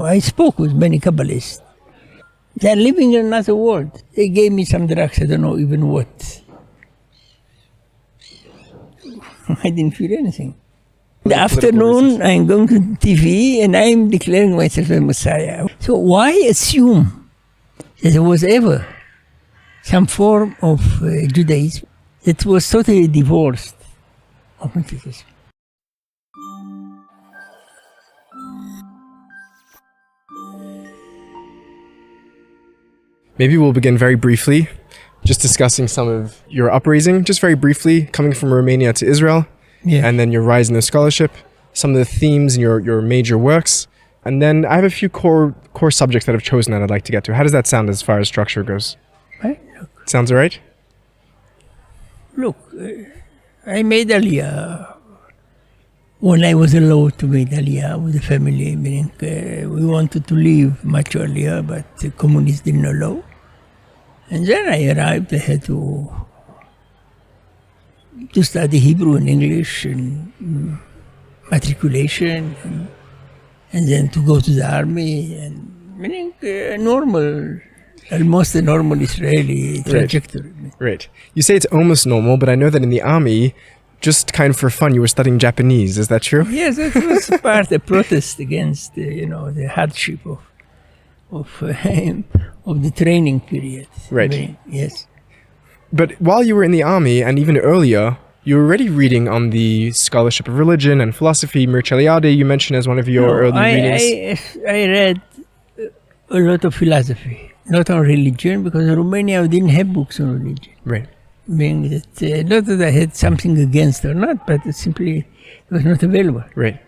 know, I spoke with many Kabbalists. They're living in another world. They gave me some drugs, I don't know even what. I didn't feel anything. The afternoon, I'm going to TV and I'm declaring myself a Messiah. So why assume that there was ever some form of uh, Judaism that was totally divorced of mysticism? Maybe we'll begin very briefly, just discussing some of your upraising, just very briefly, coming from Romania to Israel, Yeah. and then your rise in the scholarship, some of the themes in your, your major works. And then I have a few core core subjects that I've chosen that I'd like to get to. How does that sound as far as structure goes? Right? Look, Sounds all right? look uh, I made Aliyah when I was allowed to make Aliyah with the family, meaning uh, we wanted to leave much earlier, but the communists didn't allow. And then I arrived, I had to to study Hebrew and English and mm, matriculation and, and then to go to the army and meaning uh, normal, almost a normal Israeli trajectory. Right. You say it's almost normal, but I know that in the army, just kind of for fun, you were studying Japanese. Is that true? Yes, that was part of a protest against uh, you know the hardship of of uh, of the training period. Right. I mean, yes. But while you were in the army, and even earlier, you were already reading on the scholarship of religion and philosophy. Mircea Eliade, you mentioned as one of your No, early I, readings. I I read uh, a lot of philosophy, not on religion, because in Romania we didn't have books on religion. right. Meaning that uh, not that I had something against or not, but it simply it was not available. Right.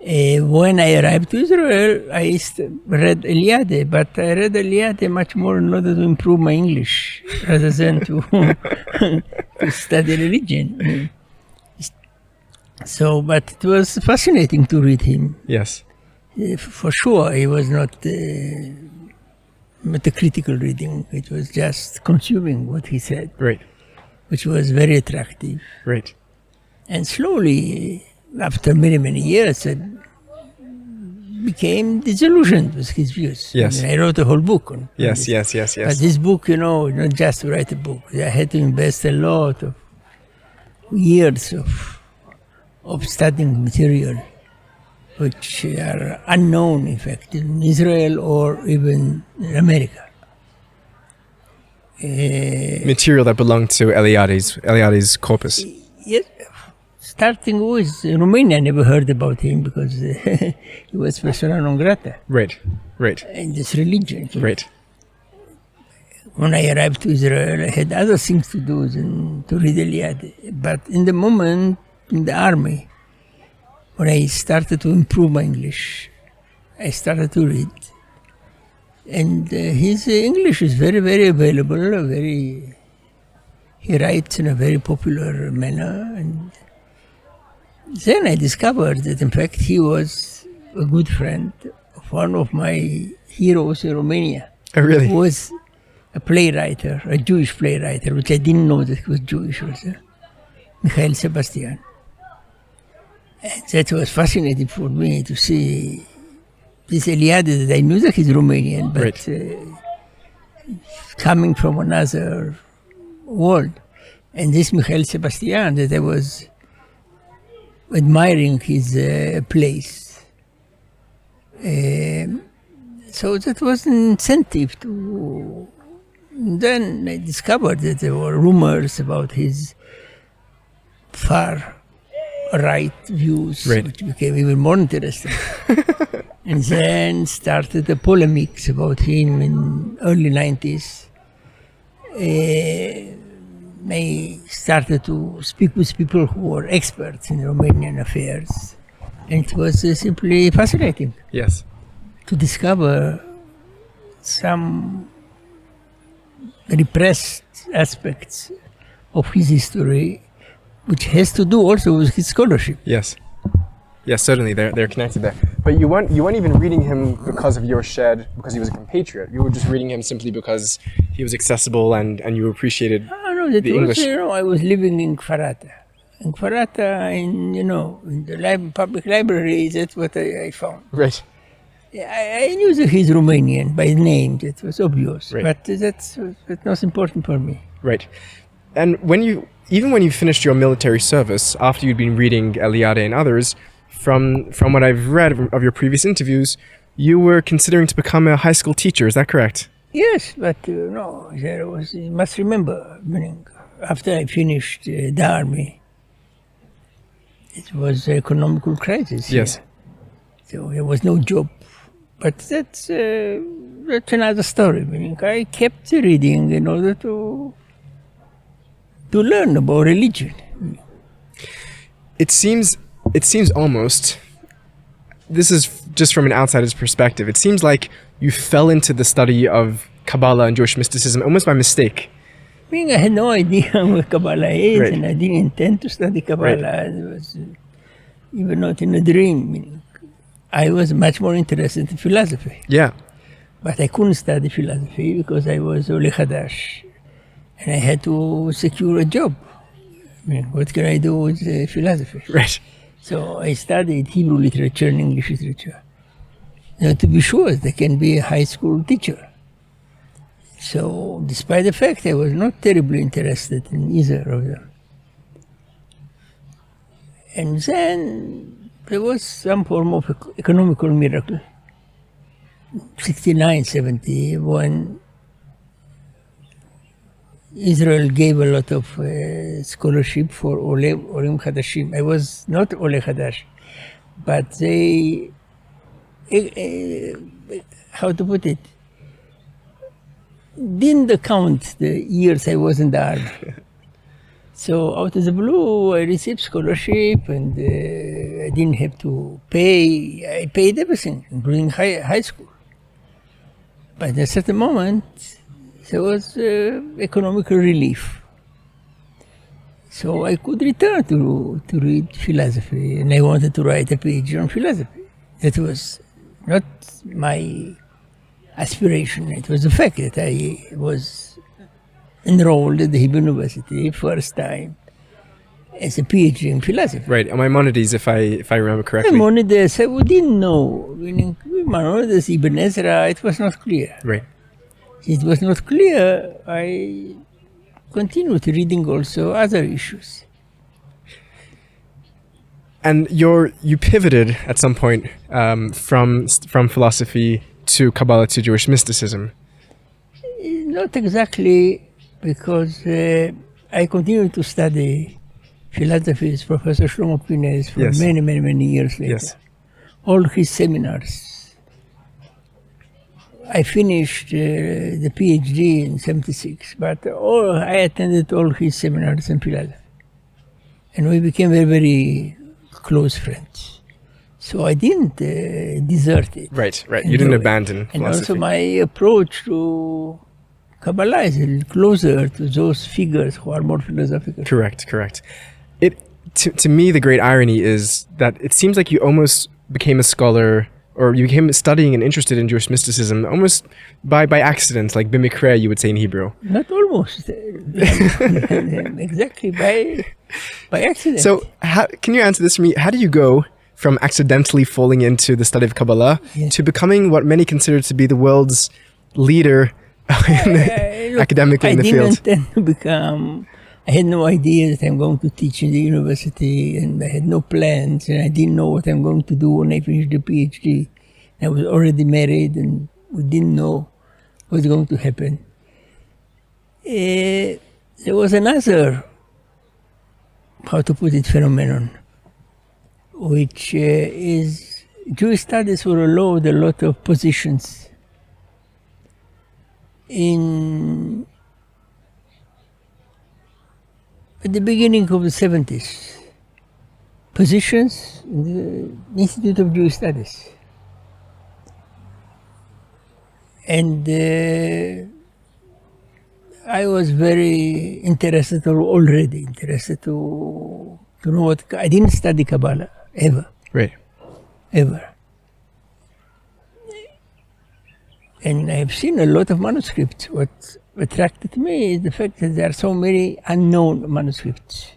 Uh, when I arrived to Israel, I read Eliade, but I read Eliade much more in order to improve my English rather than to, to study religion. So, but it was fascinating to read him. Yes. Uh, for sure, it was not uh, metacritical reading. It was just consuming what he said, Right. which was very attractive. Right. And slowly, after many, many years, I became disillusioned with his views. Yes. I, mean, I wrote a whole book on Yes. this. Yes. Yes. But Yes. this book, you know, not just to write a book. I had to invest a lot of years of of studying material, which are unknown, in fact, in Israel or even in America. Uh, Material that belonged to Eliade's Eliade's corpus. Yes, starting with Romania, I never heard about him because he was persona non grata Right. Right. in this religion. Right. When I arrived to Israel, I had other things to do than to read Eliade. But in the moment in the army, when I started to improve my English, I started to read. And uh, his uh, English is very, very available, uh, very. He writes in a very popular manner, and then I discovered that in fact he was a good friend of one of my heroes in Romania Oh, really? was a playwright, a Jewish playwright, which I didn't know that he was Jewish also, Mihail Sebastian. And that was fascinating for me to see this Eliade that I knew that he's Romanian, but Right. uh, coming from another world. And this Mihail Sebastian that I was admiring his uh, plays. Um, so that was an incentive to. Then I discovered that there were rumors about his far right views, Right. which became even more interesting. and then started the polemics about him in early 90s. Uh, I started to speak with people who were experts in Romanian affairs. And it was uh, simply fascinating Yes. to discover some repressed aspects of his history, which has to do also with his scholarship. Yes. Yes, certainly they're they're connected there. But you weren't you weren't even reading him because of your shed because he was a compatriot. You were just reading him simply because he was accessible and and you appreciated. That The was, English- you know, I was living in Kfar Ata. In Kfar Ata, in, you know, in the public library, is that's what I, I found. Right. I, I knew that he's Romanian by name. That was obvious, Right. but that's that's not important for me. Right. And when you, even when you finished your military service, after you'd been reading Eliade and others, from from what I've read of your previous interviews, you were considering to become a high school teacher. Is that correct? Yes, but uh, no, there was. You must remember, meaning after I finished uh, the army, it was an economical crisis. Yes. here. so there was no job. But that's uh, that's another story. Meaning I kept reading in order to to learn about religion. It seems, it seems almost. This is just from an outsider's perspective. It seems like you fell into the study of Kabbalah and Jewish mysticism almost by mistake. I mean, I had no idea what Kabbalah is, Right. and I didn't intend to study Kabbalah. It was uh, even not in a dream. I was much more interested in philosophy, Yeah. but I couldn't study philosophy because I was Ole Hadash, and I had to secure a job. I mean, what can I do with uh, philosophy? Right. So I studied Hebrew literature and English literature. To be sure, they can be a high school teacher. So, despite the fact I was not terribly interested in either of them. And then there was some form of economical miracle. 69, 70, when Israel gave a lot of uh, scholarship for Ole, Olim Hadashim. I was not Ole Hadash, but they, how to put it, didn't count the years I was in the army. So out of the blue, I received scholarship, and uh, I didn't have to pay. I paid everything, including high, high school. But at a certain moment, there was uh, economical relief. So I could return to, to read philosophy, and I wanted to write a PhD on philosophy. That was not my aspiration, it was the fact that I was enrolled at the Hebrew University first time as a PhD in philosophy. Right. And Maimonides, if I if I remember correctly. Maimonides, I didn't know. Maimonides, Ibn Ezra, it was not clear. Right. it was not clear, I continued reading also other issues. And you're you pivoted at some point um, from from philosophy to Kabbalah to Jewish mysticism. Not exactly because uh, I continued to study philosophy with Professor Shlomo Pines for Yes. many, many, many years later. Yes. All his seminars. I finished uh, the PhD in 76, but all, I attended all his seminars in philosophy. And we became very, very close friends. So I didn't uh, desert it. Right. Right. You didn't abandon And also my approach to Kabbalah is a little closer to those figures who are more philosophical. Correct. Correct. It to to me the great irony is that it seems like you almost became a scholar or you became studying and interested in Jewish mysticism almost by by accident, like bimikre you would say in Hebrew. Not almost. exactly, by, by accident. So, how, can you answer this for me? How do you go from accidentally falling into the study of Kabbalah to becoming what many consider to be the world's leader in the- Uh, look, academically I in the didn't field? intend to become. I had no idea that I'm going to teach in the university, and I had no plans, and I didn't know what I'm going to do when I finish the PhD. I was already married, and we didn't know what was going to happen. Eh, there was another, how to put it, phenomenon, which uh, is Jewish studies were allowed a lot of positions in at the beginning of the 70s positions in the Institute of Jewish Studies. And uh, I was very interested al- already, interested to, to know what, I didn't study Kabbalah ever, Right. ever. And I've seen a lot of manuscripts. What attracted me is the fact that there are so many unknown manuscripts.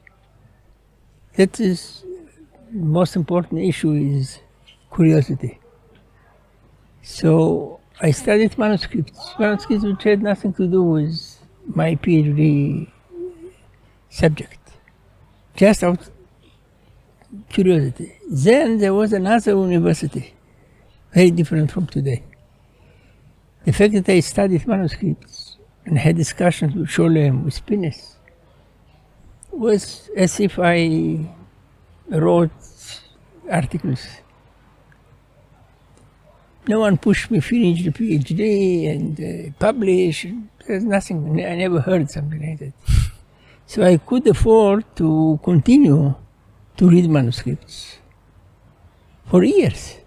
That is the most important issue is curiosity. So I studied manuscripts, manuscripts which had nothing to do with my PhD subject, just out curiosity. Then there was another university, very different from today. The fact that I studied manuscripts and had discussions with Scholem, with Spinnes, was as if I wrote articles. No one pushed me to finish the PhD and uh, publish. There's nothing. I never heard something like that. So I could afford to continue to read manuscripts for years.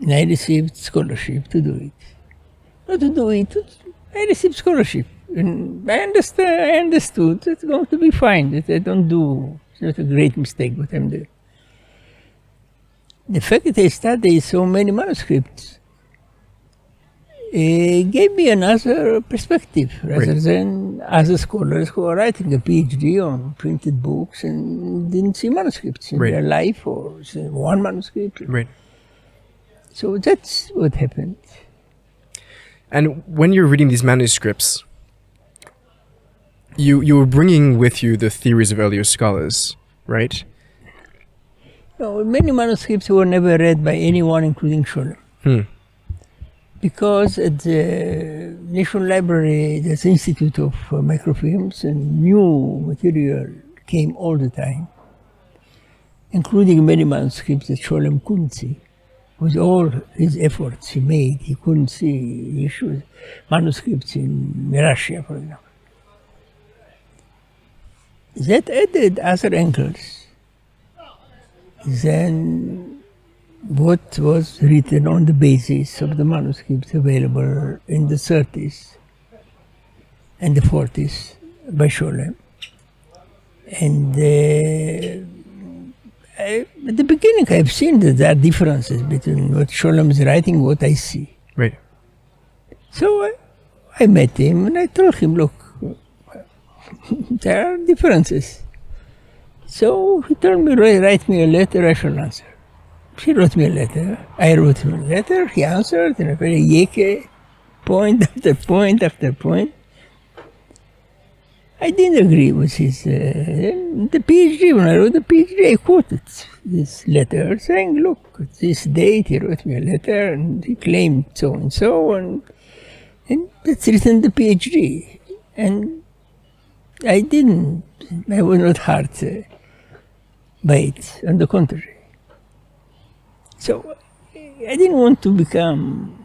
And I received scholarship to do it. Not to do it, I received scholarship. And I understand, I understood it's going to be fine, that I don't do, it's not a great mistake what I'm doing. The fact that I studied so many manuscripts uh, gave me another perspective rather Right. than other scholars who are writing a PhD on printed books and didn't see manuscripts in Right. their life or one manuscript. Right. So that's what happened. And when you're reading these manuscripts, you you were bringing with you the theories of earlier scholars, right? No, many manuscripts were never read by anyone, including Scholem. Hmm. Because at the National Library, there's Institute of uh, Microfilms, and new material came all the time, including many manuscripts that Scholem couldn't see. With all his efforts he made, he couldn't see issues, manuscripts in Russia, for example. That added other angles. Then what was written on the basis of the manuscripts available in the 30s and the 40s by Scholem. And uh, I, at the beginning, I've seen that there are differences between what Scholem is writing and what I see. Right. So I, I met him and I told him, look, there are differences. So he told me, "Write- write me a letter, I shall answer. He wrote me a letter. I wrote him a letter. He answered in a very yeke, point after point after point. I didn't agree with his. Uh, the PhD, when I wrote the PhD, I quoted this letter saying, look, this date he wrote me a letter and he claimed so and so, and, and that's written the PhD. And I didn't, I was not hurt uh, by it, on the contrary. So I didn't want to become,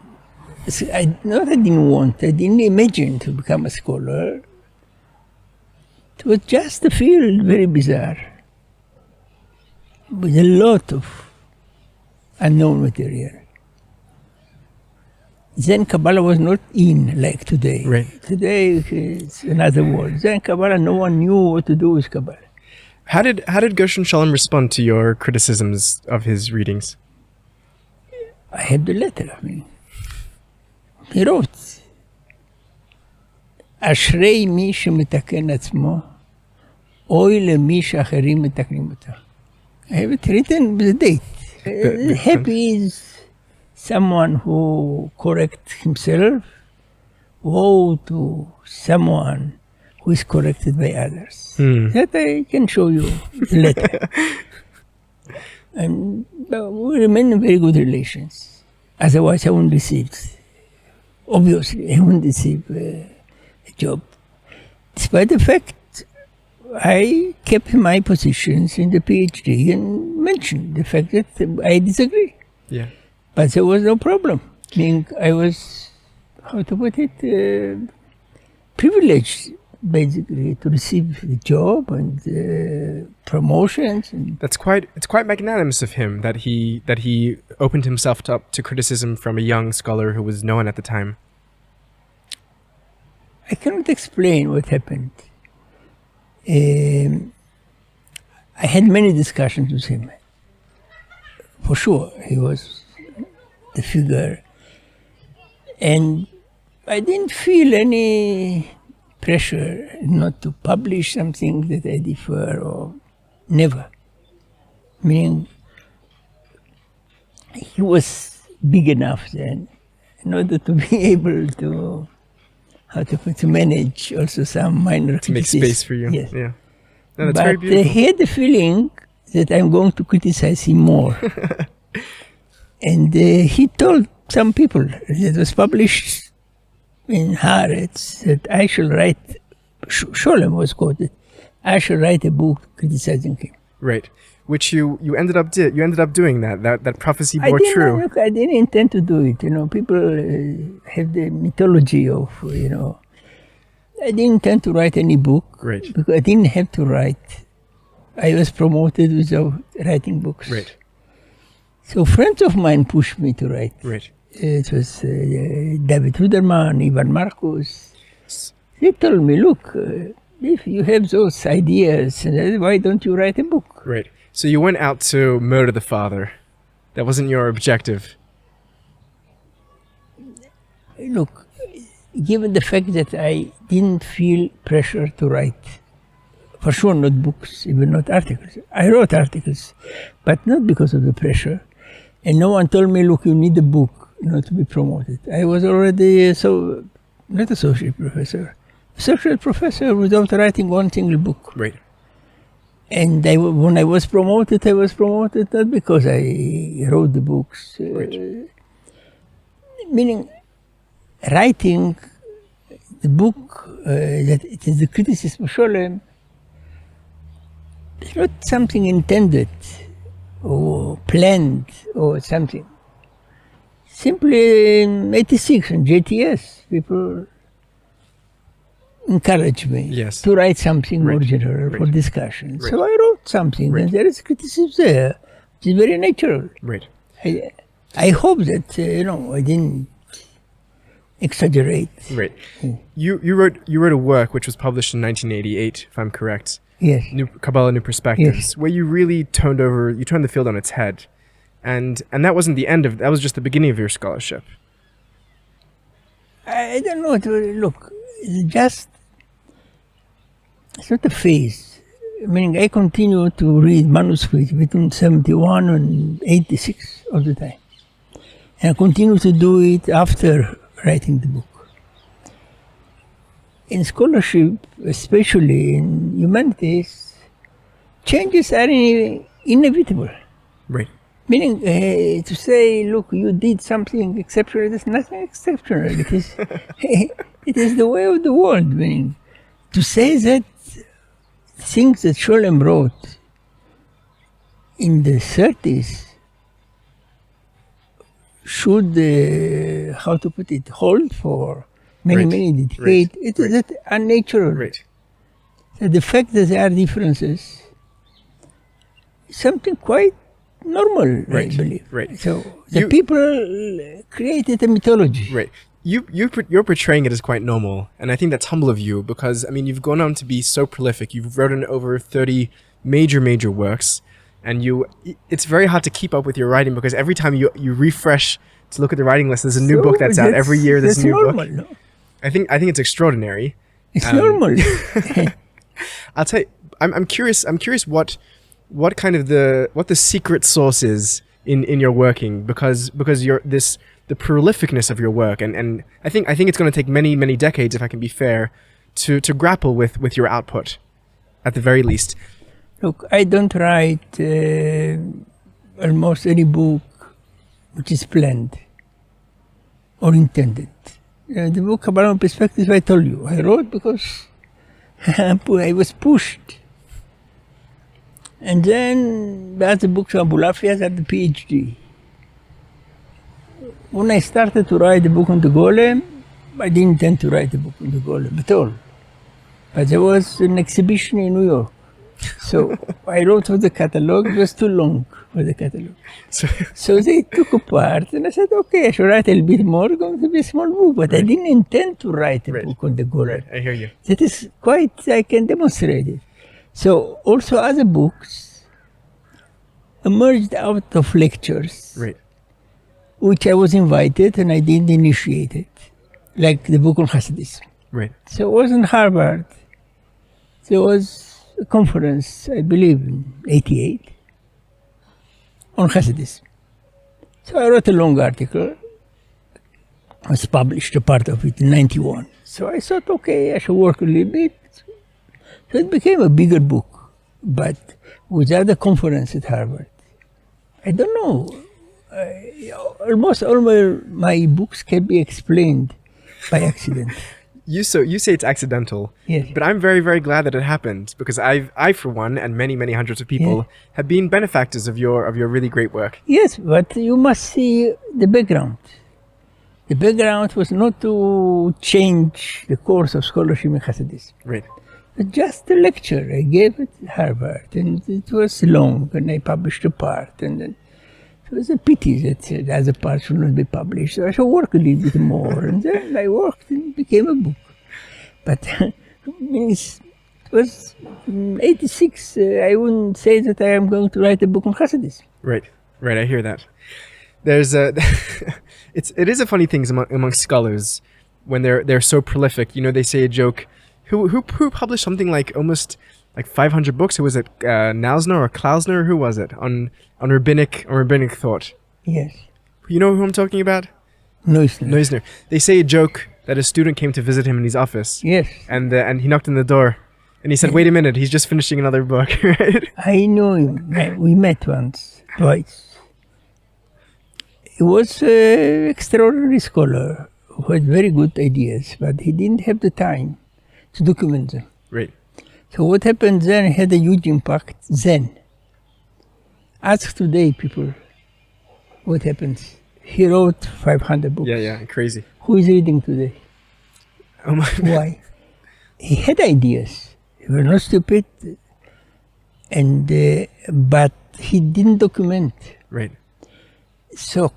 I, not I didn't want, I didn't imagine to become a scholar. It was just a field, very bizarre, with a lot of unknown material. Zen Kabbalah was not in like today. Right. Today it's another world. Zen Kabbalah, no one knew what to do with Kabbalah. How did how did Gershom Scholem respond to your criticisms of his readings? I have the letter. I mean, he wrote, "Ashrei mi shemitaken atzmo." אוי למי שאחרים מתקנים אותו. I have it written with a date. Uh, happy is someone who corrects himself. Woe to someone who is corrected by others. Hmm. That I can show you the letter. and uh, we remain in very good relations. Otherwise, I wouldn't receive, obviously, I wouldn't receive uh, a job. Despite the fact I kept my positions in the PhD and mentioned the fact that I disagree. Yeah. But there was no problem. Meaning I was, how to put it, uh, privileged basically to receive the job and uh, promotions. And That's quite it's quite magnanimous of him that he that he opened himself up to criticism from a young scholar who was known at the time. I cannot explain what happened. Um, I had many discussions with him. For sure, he was the figure. And I didn't feel any pressure not to publish something that I differ or never. Meaning, he was big enough then in order to be able to how to to manage also some minor To make space for you. Yes. Yeah. No, that's but very beautiful. he had the feeling that I'm going to criticize him more. and uh, he told some people, it was published in Haaretz, that I shall write, Sh- Scholem was quoted, I shall write a book criticizing him. Right. Which you you ended up did you ended up doing that that that prophecy I bore didn't, true. Look, I didn't intend to do it. You know, people uh, have the mythology of, you know, I didn't intend to write any book Right. because I didn't have to write. I was promoted without writing books. Right. So friends of mine pushed me to write. Right. It was uh, David Ruderman, Ivan Marcus. They told me, look, uh, if you have those ideas, uh, why don't you write a book? Right. So you went out to murder the father. That wasn't your objective. Look, given the fact that I didn't feel pressure to write, for sure not books, even not articles. I wrote articles, but not because of the pressure. And no one told me, look, you need a book not to be promoted. I was already uh, so not associate professor, associate professor without writing one single book. Right. And I, when I was promoted, I was promoted not because I wrote the books. uh, Right. Meaning, writing the book uh, that it is the criticism of Scholem is not something intended or planned or something. Simply in 86 in JTS, people encouraged me Yes. to write something more Right. general for discussion. Right. So I wrote something, and there is criticism there. It's very natural. Right. I, I hope that uh, you know I didn't exaggerate. Right. Hmm. You you wrote you wrote a work which was published in 1988, if I'm correct. Yes, New Kabbalah New Perspectives, where you really turned over you turned the field on its head, and and that wasn't the end of that was just the beginning of your scholarship. I, don't know. To, look, it's just it's not a phase. Meaning, I continue to read manuscripts between 71 and 86 all the time, and I continue to do it after writing the book. In scholarship, especially in humanities, changes are in- inevitable. Right. Meaning uh, to say, look, you did something exceptional. There's nothing exceptional. It is, it is the way of the world. Meaning to say that things that Scholem wrote in the 30s should, uh, how to put it, hold for many, Right, many right, decades. It is right. that unnatural. Right. So the fact that there are differences is something quite normal, Right, I believe. right. So the You- people created a mythology. Right. You you you're portraying it as quite normal, and I think that's humble of you because I mean you've gone on to be so prolific. You've written over thirty major major works, and you it's very hard to keep up with your writing because every time you you refresh to look at the writing list, there's a new So book that's, out every year. There's a new normal, book. No? I think I think it's extraordinary. It's Um, normal. I'll tell you, I'm, I'm curious. I'm curious what what kind of the what the secret sauce is in, in your working because because you're this the prolificness of your work and, and I think I think it's going to take many many decades if I can be fair to to grapple with with your output at the very least. Look, I don't write uh, almost any book which is planned or intended. Uh, the book about perspective, I told you, I wrote because I was pushed. And then the other books on Bulafias at the PhD. When I started to write the book on the Golem, I didn't intend to write a book on the Golem at all. But there was an exhibition in New York. So I wrote for the catalog, it was too long for the catalog. So So they took apart, and I said, okay, I should write a little bit more, it's going to be a small book. But I didn't intend to write a Right. book on the Golem. right, I hear you. That is quite, I can demonstrate it. So also other books emerged out of lectures, Right, which I was invited and I didn't initiate it, like the book on Hasidism. right, So it was in Harvard. There was a conference, I believe, in 88 on Hasidism. So I wrote a long article was published, a part of it in 91. So I thought, okay, I should work a little bit. So it became a bigger book, but without a conference at Harvard. I don't know. I, almost all my, my books can be explained by accident. You so you say it's accidental, Yes. but I'm very very glad that it happened because I I for one and many many hundreds of people Yeah. have been benefactors of your of your really great work. Yes, but you must see the background. The background was not to change the course of scholarship in Hasidism. Right. But just a lecture I gave at Harvard, and it was long, and I published a part, and then it was a pity that uh, the other part should not be published. So I should work a little bit more, and then I worked and it became a book. But it was '86. Uh, I wouldn't say that I am going to write a book on Hasidism. Right. Right. I hear that. There's a it's it is a funny thing among, among scholars when they're they're so prolific. You know, they say a joke. Who who who published something like almost like 500 books? Who was it? Uh, Nausner or Klausner? Who was it on on rabbinic on rabbinic thought? Yes, You know who I'm talking about? Neusner. Neusner. They say a joke that a student came to visit him in his office, Yes, and uh, and he knocked on the door, and he said, "Wait a minute, he's just finishing another book." right? I know him. We met once, twice. He was an extraordinary scholar who had very good ideas, but he didn't have the time to document them. Right. So what happened then had a huge impact then. Ask today people what happens. He wrote 500 books. Yeah. Yeah. Crazy. Who is reading today? Oh my. Why? he had ideas. He was not stupid, and uh, but he didn't document. Right. So,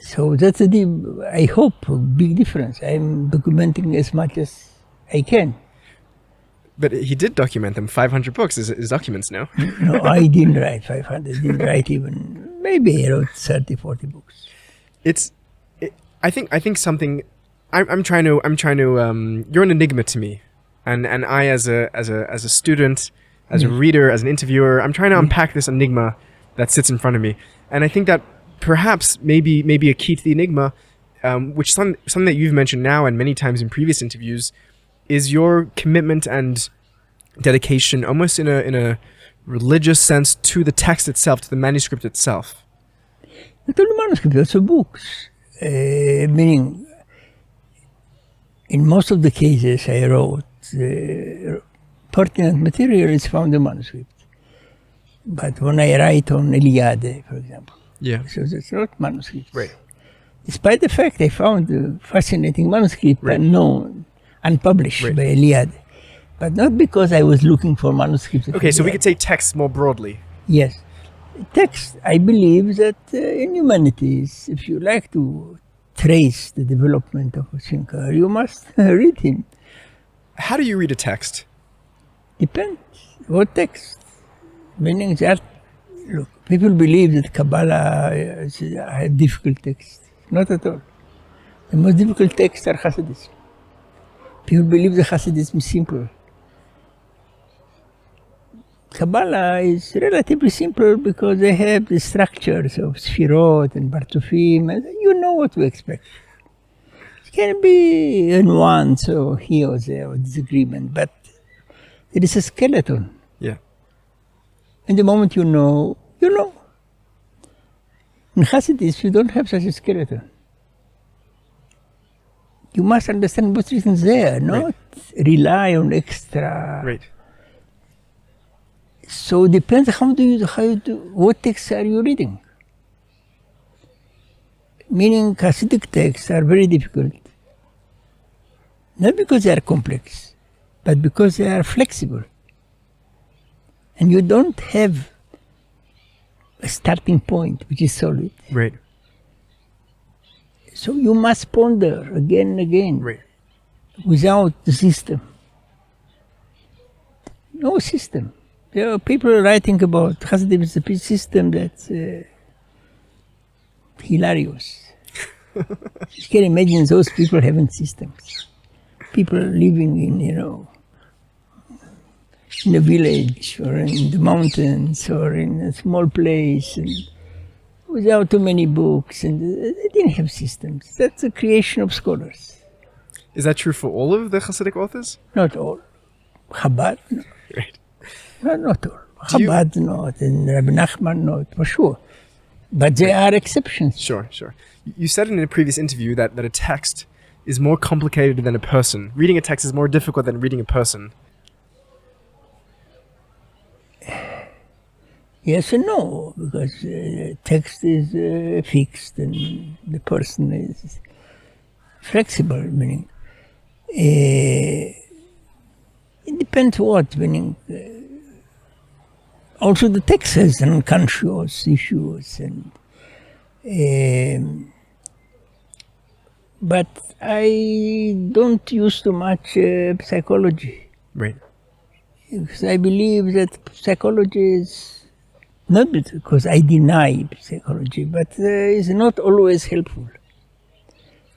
so that's a di- I hope big difference. I'm documenting as much as I can. But he did document them. 500 books is, is documents now. No, I didn't write 500. Didn't write even. Maybe I wrote 30, 40 books. It's. It, I think. I think something. I'm, I'm trying to. I'm trying to. Um, you're an enigma to me, and and I as a as a as a student, as a reader, as an interviewer, I'm trying to unpack this enigma that sits in front of me, and I think that perhaps maybe maybe a key to the enigma, um, which some something that you've mentioned now and many times in previous interviews, is your commitment and dedication, almost in a in a religious sense, to the text itself, to the manuscript itself. Not only manuscripts, also books. Uh, meaning, in most of the cases I wrote, uh, pertinent material is found in manuscript. But when I write on Eliade, for example, Yeah. so it's not manuscript. Right. Despite the fact I found a fascinating manuscript Right. unknown, unpublished Right. by Eliade. But not because I was looking for manuscripts. Okay, so we could say text more broadly. Yes. Text, I believe that uh, in humanities, if you like to trace the development of a thinker, you must read him. How do you read a text? Depends what text. Meaning that, look, people believe that Kabbalah is a difficult text. Not at all. The most difficult texts are Hasidism. People believe the Hasidism is simple. Kabbalah is relatively simple because they have the structures of Sfirot and Partzufim, and you know what to expect. It can be a nuance or here or there or disagreement, but it is a skeleton. Yeah. And the moment you know, you know. In Hasidism, you don't have such a skeleton. You must understand what's written there, not rely on extra. Right. So it depends how do you how you do what texts are you reading. Meaning Hasidic texts are very difficult. Not because they are complex, but because they are flexible. And you don't have a starting point which is solid. Right. So you must ponder again and again Right. without the system. No system. There are people writing about Hasidim is a system that's uh, hilarious. you can imagine those people having systems. People living in, you know, in a village or in the mountains or in a small place. And without too many books, and they didn't have systems. That's a creation of scholars. Is that true for all of the Hasidic authors? Not all. Chabad, no. Right. No, not all. Do you- Chabad, not, and Rabbi Nachman, not, for sure. But there are exceptions. Sure, sure. You said in a previous interview that, that a text is more complicated than a person. Reading a text is more difficult than reading a person. Yes and no, because uh, text is uh, fixed and the person is flexible, meaning uh, it depends what, meaning uh, also the text has unconscious issues and um, but I don't use too much uh, psychology Right. because I believe that psychology is not because I deny psychology, but uh, is not always helpful.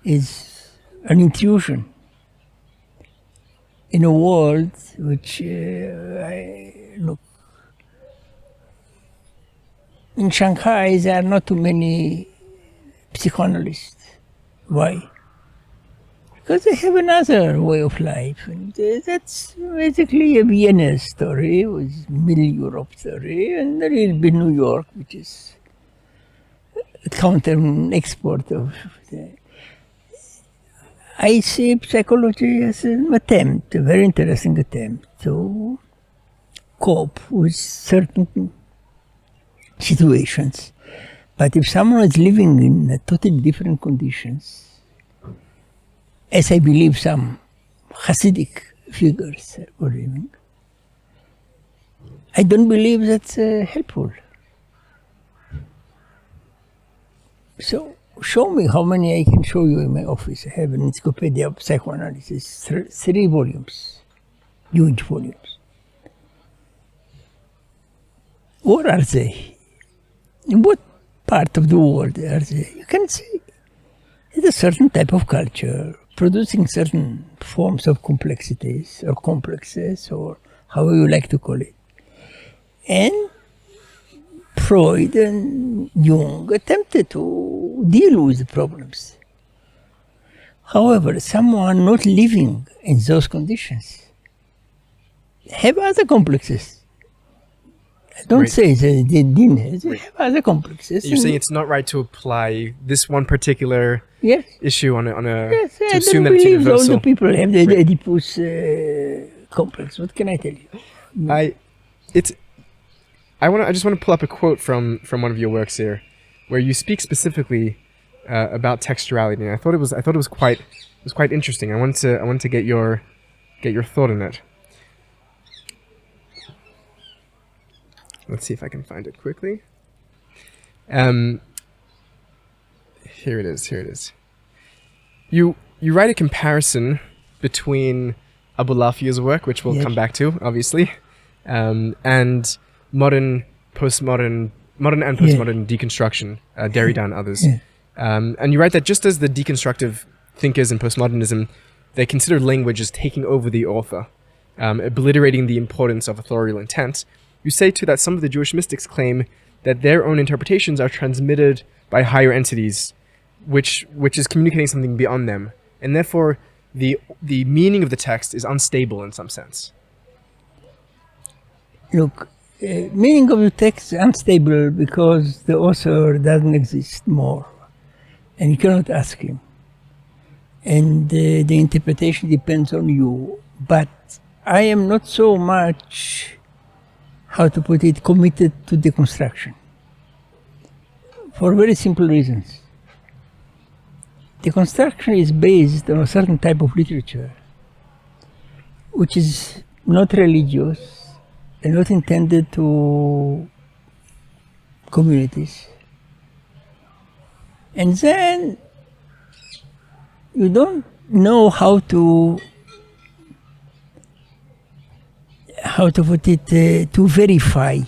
It's an intrusion in a world which uh, I look. In Shanghai, there are not too many psychoanalysts. Why? Because they have another way of life, and uh, that's basically a Vienna story, with Middle Europe story, and a little bit New York, which is a counter export of. The, I see psychology as an attempt, a very interesting attempt to cope with certain situations. But if someone is living in totally different conditions, as I believe some Hasidic figures were living, I don't believe that's uh, helpful. So show me how many I can show you in my office. I have an encyclopedia of psychoanalysis, th- three volumes, huge volumes. Where are they? In what part of the world are they? You can see it's a certain type of culture producing certain forms of complexities or complexes or however you like to call it. And Freud and Jung attempted to deal with the problems. However, someone not living in those conditions have other complexes. Don't Right. say that they didn't. They have other complexes. You're saying it's not right to apply this one particular yes. issue on a, on a Yes, to I assume don't that it's believe all the people have the Right. Oedipus uh, complex. What can I tell you? I, it's, I want to. I just want to pull up a quote from from one of your works here, where you speak specifically uh, about textuality, and I thought it was I thought it was quite it was quite interesting. I wanted to I wanted to get your get your thought on it. Let's see if I can find it quickly. Um, here it is. Here it is. You you write a comparison between Abu Abulafia's work, which we'll come back to, obviously, um, and modern postmodern modern and Yeah. postmodern deconstruction, uh, Derrida and others. Yeah. Um, and you write that just as the deconstructive thinkers in postmodernism, they consider language as taking over the author, um, obliterating the importance of authorial intent. You say too that some of the Jewish mystics claim that their own interpretations are transmitted by higher entities, which which is communicating something beyond them, and therefore the the meaning of the text is unstable in some sense. Look, uh, meaning of the text is unstable because the author doesn't exist more, and you cannot ask him. And uh, the interpretation depends on you. But I am not so much, how to put it, committed to deconstruction for very simple reasons. Deconstruction is based on a certain type of literature, which is not religious and not intended to communities. And then you don't know how to how to put it uh, to verify.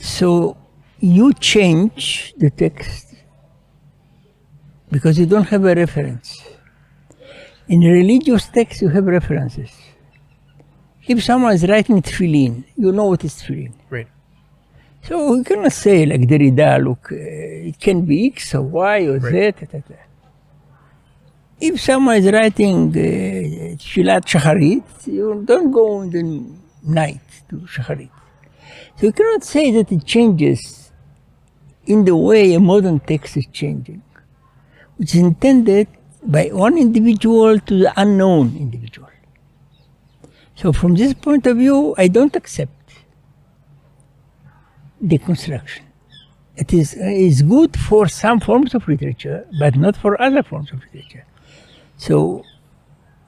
So you change the text because you don't have a reference. In religious texts, you have references. If someone is writing tefillin, you know what is tefillin. Right. So you cannot say like Derrida, look, uh, it can be X or Y or Z. Right. ta, ta. If someone is writing uh, Shilat Shacharit, you don't go in the night to Shacharit. So you cannot say that it changes in the way a modern text is changing, which is intended by one individual to the unknown individual. So from this point of view, I don't accept deconstruction. It is, is good for some forms of literature, but not for other forms of literature. So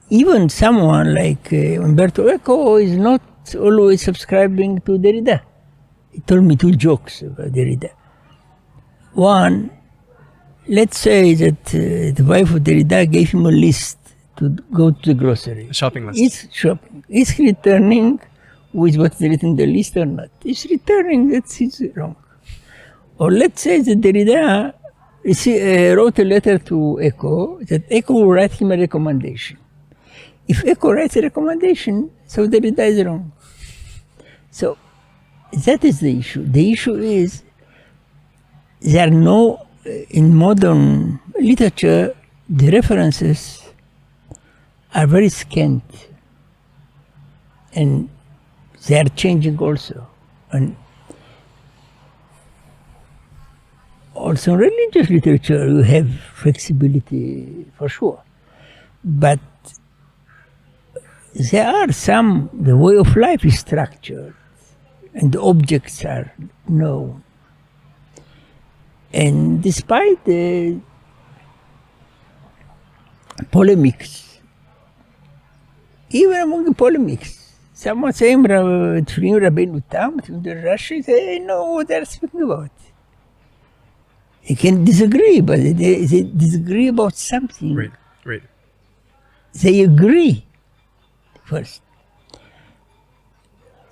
even someone like uh, Umberto Eco is not always subscribing to Derrida. He told me two jokes about Derrida. One, let's say that uh, the wife of Derrida gave him a list to go to the grocery. A shopping list. Is shopping. Is returning with what's written in the list or not? Is returning, that's is wrong. Or let's say that Derrida rece- uh, wrote a letter to Eco that Eco will write him a recommendation. If Eco writes a recommendation, so Derrida is wrong. So that is the issue. The issue is there are no, uh, in modern literature, the references are very scant and they are changing also. And also in religious literature you have flexibility for sure. But there are some, the way of life is structured and the objects are known. And despite the polemics, even among the polemics, someone saying Rabbeinu Tam, the Rashi, they know what they're speaking about. They can disagree, but they, they disagree about something. Right, right. They agree first.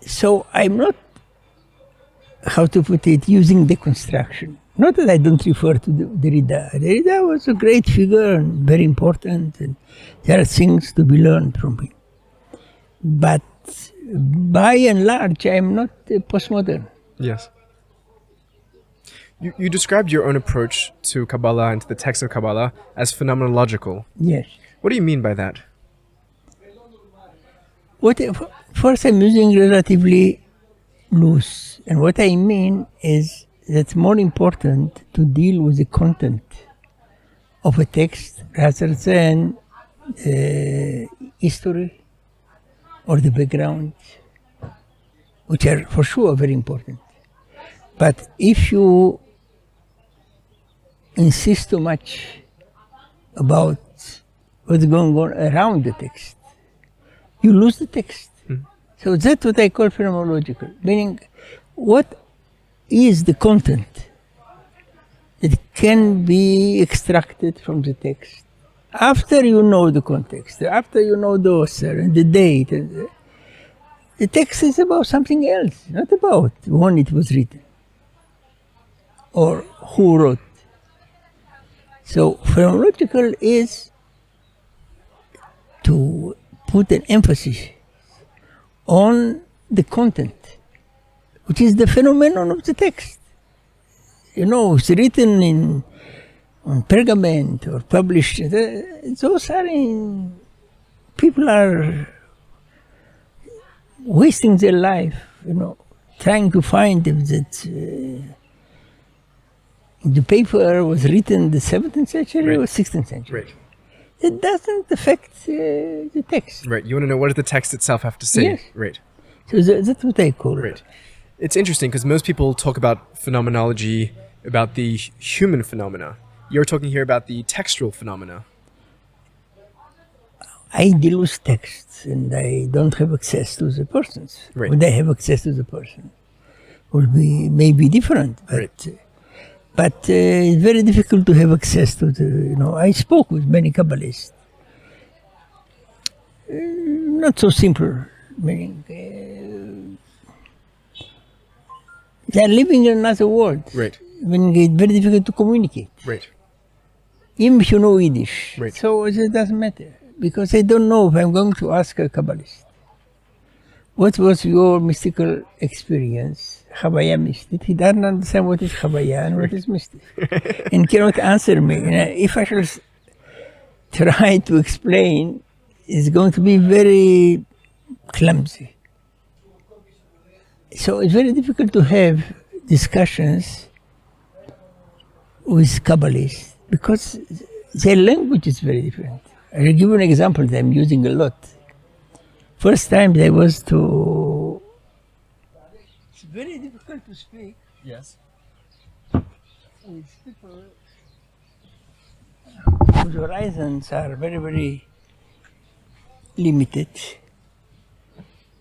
So I'm not, how to put it, using deconstruction. Not that I don't refer to the, Derrida. Derrida was a great figure and very important, and there are things to be learned from him. But by and large, I'm not a postmodern. Yes. You, you described your own approach to Kabbalah and to the text of Kabbalah as phenomenological. Yes. What do you mean by that? What first I'm using relatively loose, and what I mean is that's more important to deal with the content of a text rather than uh, history or the background, which are for sure very important. But if you insist too much about what's going on around the text, you lose the text. Hmm. So that's what I call phenomenological, meaning what is the content that can be extracted from the text after you know the context, after you know the author and the date. And the, the text is about something else, not about when it was written or who wrote. So phenomenological is to put an emphasis on the content, which is the phenomenon of the text. You know, it's written in on pergament or published. Those are in people are wasting their life, you know, trying to find if that uh, the paper was written the 17th century or Right. 16th century. Right. It doesn't affect uh, the text. Right. You want to know what does the text itself have to say? Yes. Right. So tha- that's what I call Right. it. It's interesting because most people talk about phenomenology, about the human phenomena. You're talking here about the textual phenomena. I deal with texts and I don't have access to the persons. Right. When I have access to the person, will be maybe different. But, Right. But uh, it's very difficult to have access to the. You know, I spoke with many Kabbalists. Uh, not so simple, meaning uh, they are living in another world. Right. Meaning it's very difficult to communicate. Right. even if you know Yiddish. Right. So it doesn't matter because I don't know if I'm going to ask a Kabbalist what was your mystical experience? Chabaya mystic. He doesn't understand what is Chabaya and what is mystic. and cannot answer me. And I- if I shall try to explain, it's going to be very clumsy. So it's very difficult to have discussions with Kabbalists because their language is very different. I'll give you an example that I'm using a lot. First time there was to. It's very difficult to speak Yes. with people whose horizons are very, very limited.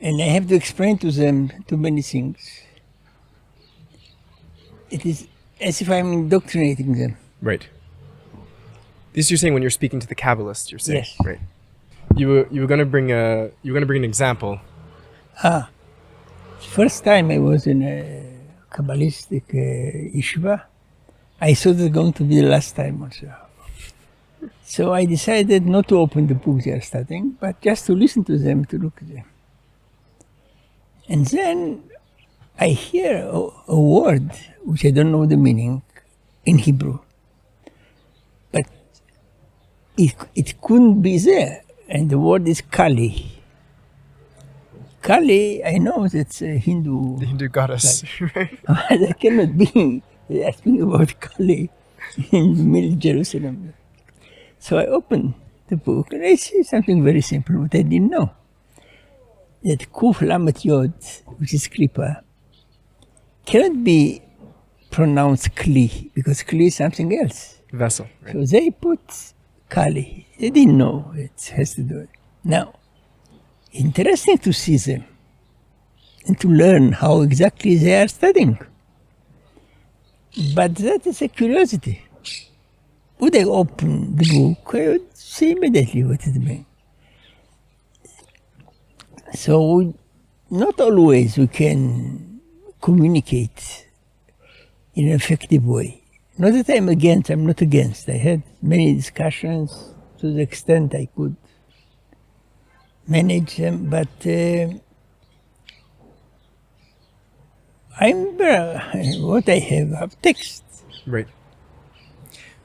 And I have to explain to them too many things. It is as if I'm indoctrinating them. Right. This you're saying when you're speaking to the Kabbalists, you're saying. Yes. Right. You were you were gonna bring a you were gonna bring an example. Ah, first time I was in a Kabbalistic uh, yeshiva, I thought it was going to be the last time also. So I decided not to open the book they are studying, but just to listen to them, to look at them. And then I hear a, a word which I don't know the meaning in Hebrew, but it, it couldn't be there, and the word is Kali. Kali, I know that's a uh, Hindu, The Hindu goddess. right. but that cannot be. Speaking about Kali in middle Jerusalem. So I opened the book and I see something very simple, but I didn't know. That Kuf Lamet Yod, which is Klippa, cannot be pronounced Kli, because Kli is something else. Vessel. Right. So they put Kali. They didn't know it has to do it. Now, interesting to see them and to learn how exactly they are studying. But that is a curiosity. Would I open the book, I would see immediately what it means. So, not always we can communicate in an effective way. Not that I'm against, I'm not against. I had many discussions to the extent I could manage them, but uh, I'm uh, what I have, I have text. Right.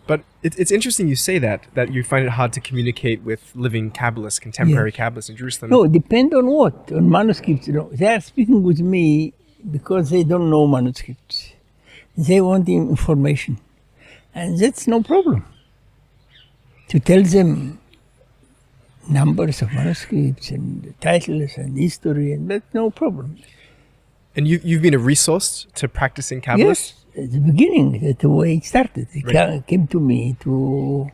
But it, it's interesting you say that that you find it hard to communicate with living Kabbalists, contemporary Kabbalists in Jerusalem. No, depend on what? On manuscripts. You know, they are speaking with me because they don't know manuscripts. They want the information. And that's no problem. To tell them numbers of manuscripts and titles and history, and that's no problem. And you you've been a resource to practicing Kabbalists. Yes, at the beginning, that's the way it started. It Right. came to me to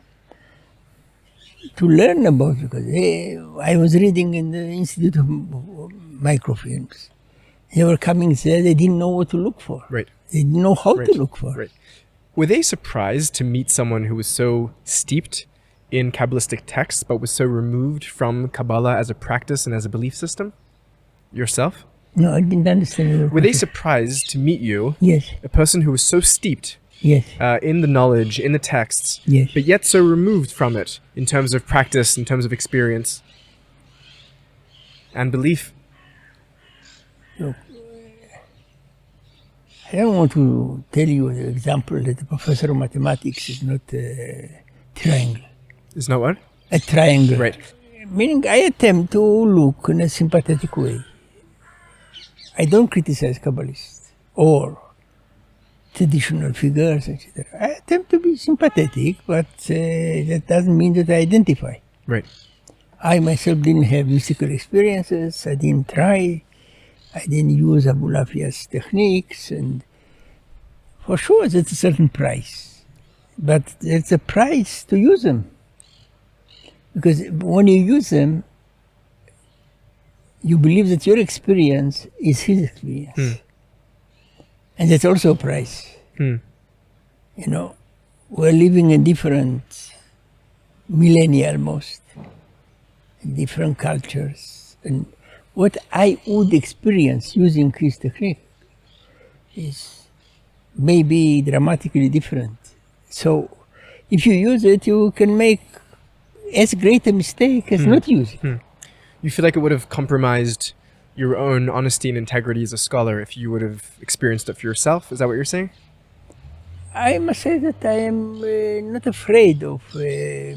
to learn about because eh, I was reading in the Institute of Microfilms. They were coming there, they didn't know what to look for. Right. They didn't know how Right. to look for. Right. Were they surprised to meet someone who was so steeped in Kabbalistic texts, but was so removed from Kabbalah as a practice and as a belief system? Yourself? No, I didn't understand. Were they surprised to meet you, Yes, a person who was so steeped yes, uh, in the knowledge, in the texts, yes. but yet so removed from it in terms of practice, in terms of experience and belief? I don't want to tell you the example that the professor of mathematics is not a triangle. Is not what? A triangle. Right. Meaning, I attempt to look in a sympathetic way. I don't criticize Kabbalists or traditional figures, etc. I attempt to be sympathetic, but uh, that doesn't mean that I identify. Right. I myself didn't have mystical experiences. I didn't try. I didn't use Abulafia's techniques, and for sure, there's a certain price. But it's a price to use them. Because when you use them, you believe that your experience is his experience. And that's also a price. Hmm. You know, we're living in different millennia almost, in different cultures. And what I would experience using his technique is maybe dramatically different. So if you use it, you can make as great a mistake as not use it. You feel like it would have compromised your own honesty and integrity as a scholar if you would have experienced it for yourself. Is that what you're saying? I must say that I am uh, not afraid of. Uh,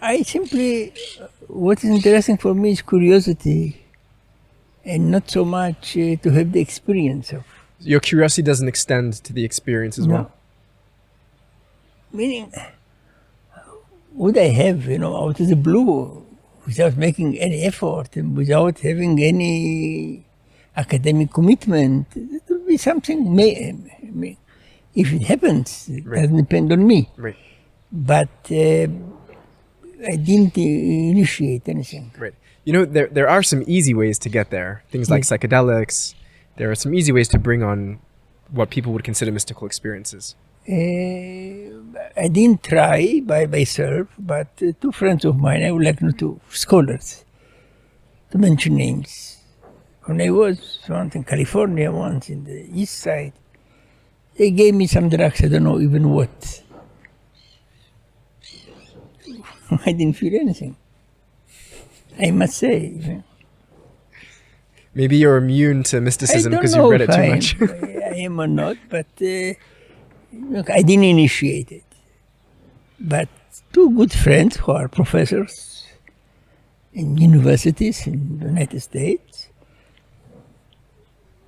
I simply, what is interesting for me is curiosity, and not so much uh, to have the experience of. Your curiosity doesn't extend to the experience as No. well. Meaning, would I have, you know, out of the blue, without making any effort and without having any academic commitment, it would be something. May, may, if it happens, it Right. doesn't depend on me. Right. But uh, I didn't initiate anything. Right. You know, there there are some easy ways to get there. Things like psychedelics. There are some easy ways to bring on what people would consider mystical experiences. Uh, I didn't try by myself, but uh, two friends of mine, I would like not to, scholars, to mention names. When I was once in California, once in the east side, they gave me some drugs, I don't know even what. I didn't feel anything. I must say. Maybe you're immune to mysticism because you've read it too much. I am or not, but uh, look, I didn't initiate it. But two good friends who are professors in universities in the United States,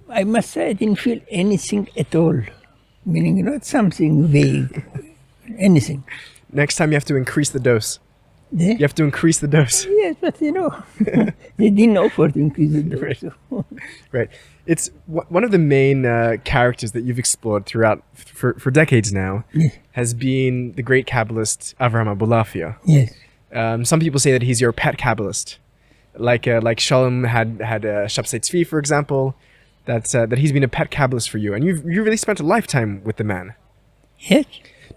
I must say I didn't feel anything at all. Meaning not something vague, anything. Next time you have to increase the dose. Yeah. You have to increase the dose. Yes, but you know, they didn't offer to increase the dose. Right. Right. It's w- one of the main uh, characters that you've explored throughout f- for, for decades now Yes. has been the great Kabbalist Avraham Abulafia. yes. Um, some people say that he's your pet Kabbalist, like uh, like Scholem had had uh, Tzvi, for example. That uh, that he's been a pet Kabbalist for you, and you've you really spent a lifetime with the man. Yes.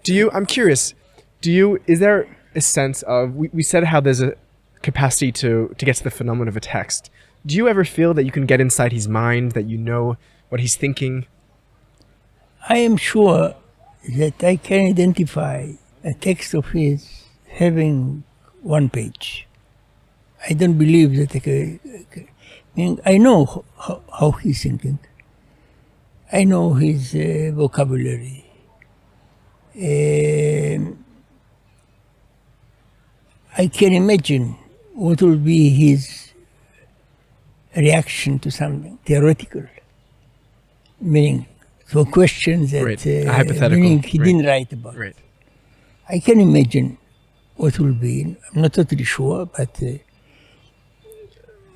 Do you? I'm curious. Do you? Is there a sense of? We, we said how there's a capacity to to get to the phenomenon of a text. Do you ever feel that you can get inside his mind, that you know what he's thinking? I am sure that I can identify a text of his having one page. I don't believe that I can. I mean, I know how, how he's thinking. I know his uh, vocabulary. Um, I can imagine what will be his reaction to something theoretical, meaning to a question that Right, uh, hypothetical, meaning he right. didn't write about. Right. I can imagine what will be. I'm not totally sure, but uh,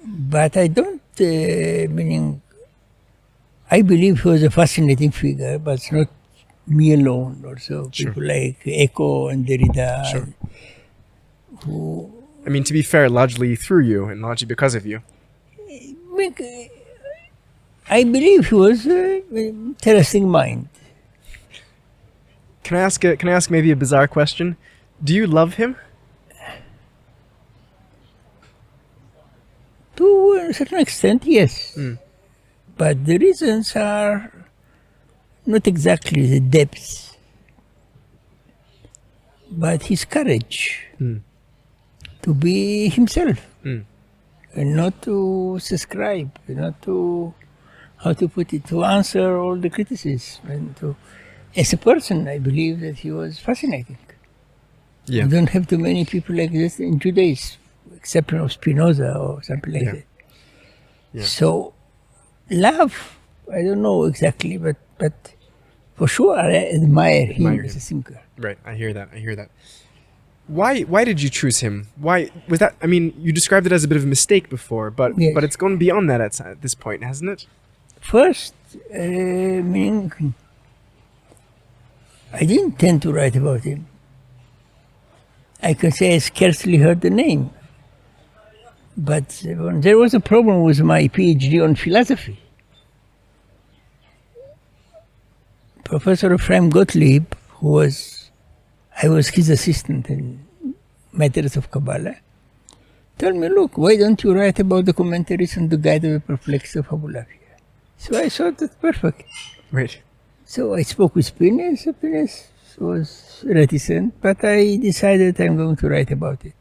but I don't. Uh, meaning, I believe he was a fascinating figure, but it's not me alone. Also, Sure. people like Eco and Derrida, Sure. who I mean, to be fair, largely through you and largely because of you. Uh, I believe he was uh, an interesting mind. Can I ask? A, can I ask maybe a bizarre question? Do you love him? To a certain extent, yes. Mm. But the reasons are not exactly the depths, but his courage Mm. to be himself. And not to subscribe, not to, how to put it, to answer all the criticism. And to, as a person, I believe that he was fascinating. Yeah. You don't have too many people like this in Judaism, except of Spinoza or something like Yeah. that. Yeah. So, love, I don't know exactly, but but for sure I admire, him Admire as a thinker. Right. I hear that. I hear that. Why? Why did you choose him? Why was that? I mean, you described it as a bit of a mistake before, but Yes. but it's gone beyond that at, at this point, hasn't it? First, uh, meaning, I didn't intend to write about him. I can say I scarcely heard the name. But uh, there was a problem with my PhD on philosophy. Professor Ephraim Gottlieb, who was, I was his assistant in matters of Kabbalah, told me, look, why don't you write about the commentaries on the Guide of the Perplexed of Abulafia? So I thought that's perfect. Right. So I spoke with Pines. Pines was reticent, but I decided I'm going to write about it.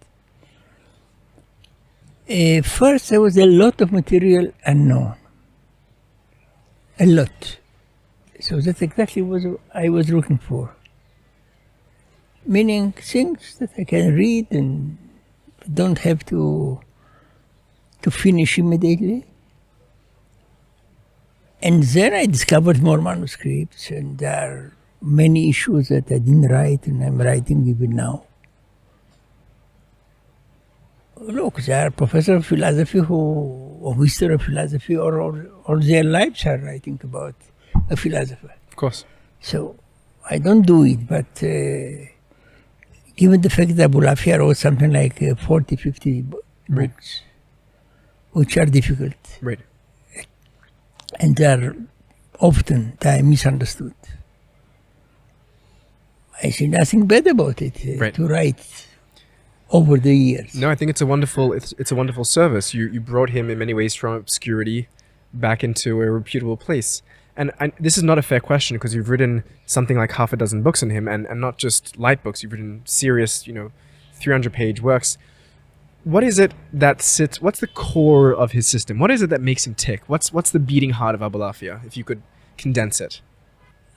Uh, first, there was a lot of material unknown. A lot. So that's exactly what I was looking for. Meaning things that I can read and don't have to to finish immediately. And then I discovered more manuscripts, and there are many issues that I didn't write, and I'm writing even now. Look, there are professors of philosophy who, or history of philosophy, or all, all their lives are writing about a philosopher. Of course. So I don't do it, but uh, given the fact that Bulafia wrote something like uh, 40, 50 b- Right. books, which are difficult, Right. and they are often they are misunderstood. I see nothing bad about it uh, Right. to write over the years. No, I think it's a wonderful it's, it's a wonderful service. You you brought him in many ways from obscurity back into a reputable place. And, and this is not a fair question because you've written something like half a dozen books on him, and, and not just light books. You've written serious, you know, 300 page works. What is it that sits? What's the core of his system? What is it that makes him tick? What's what's the beating heart of Abulafia? If you could condense it.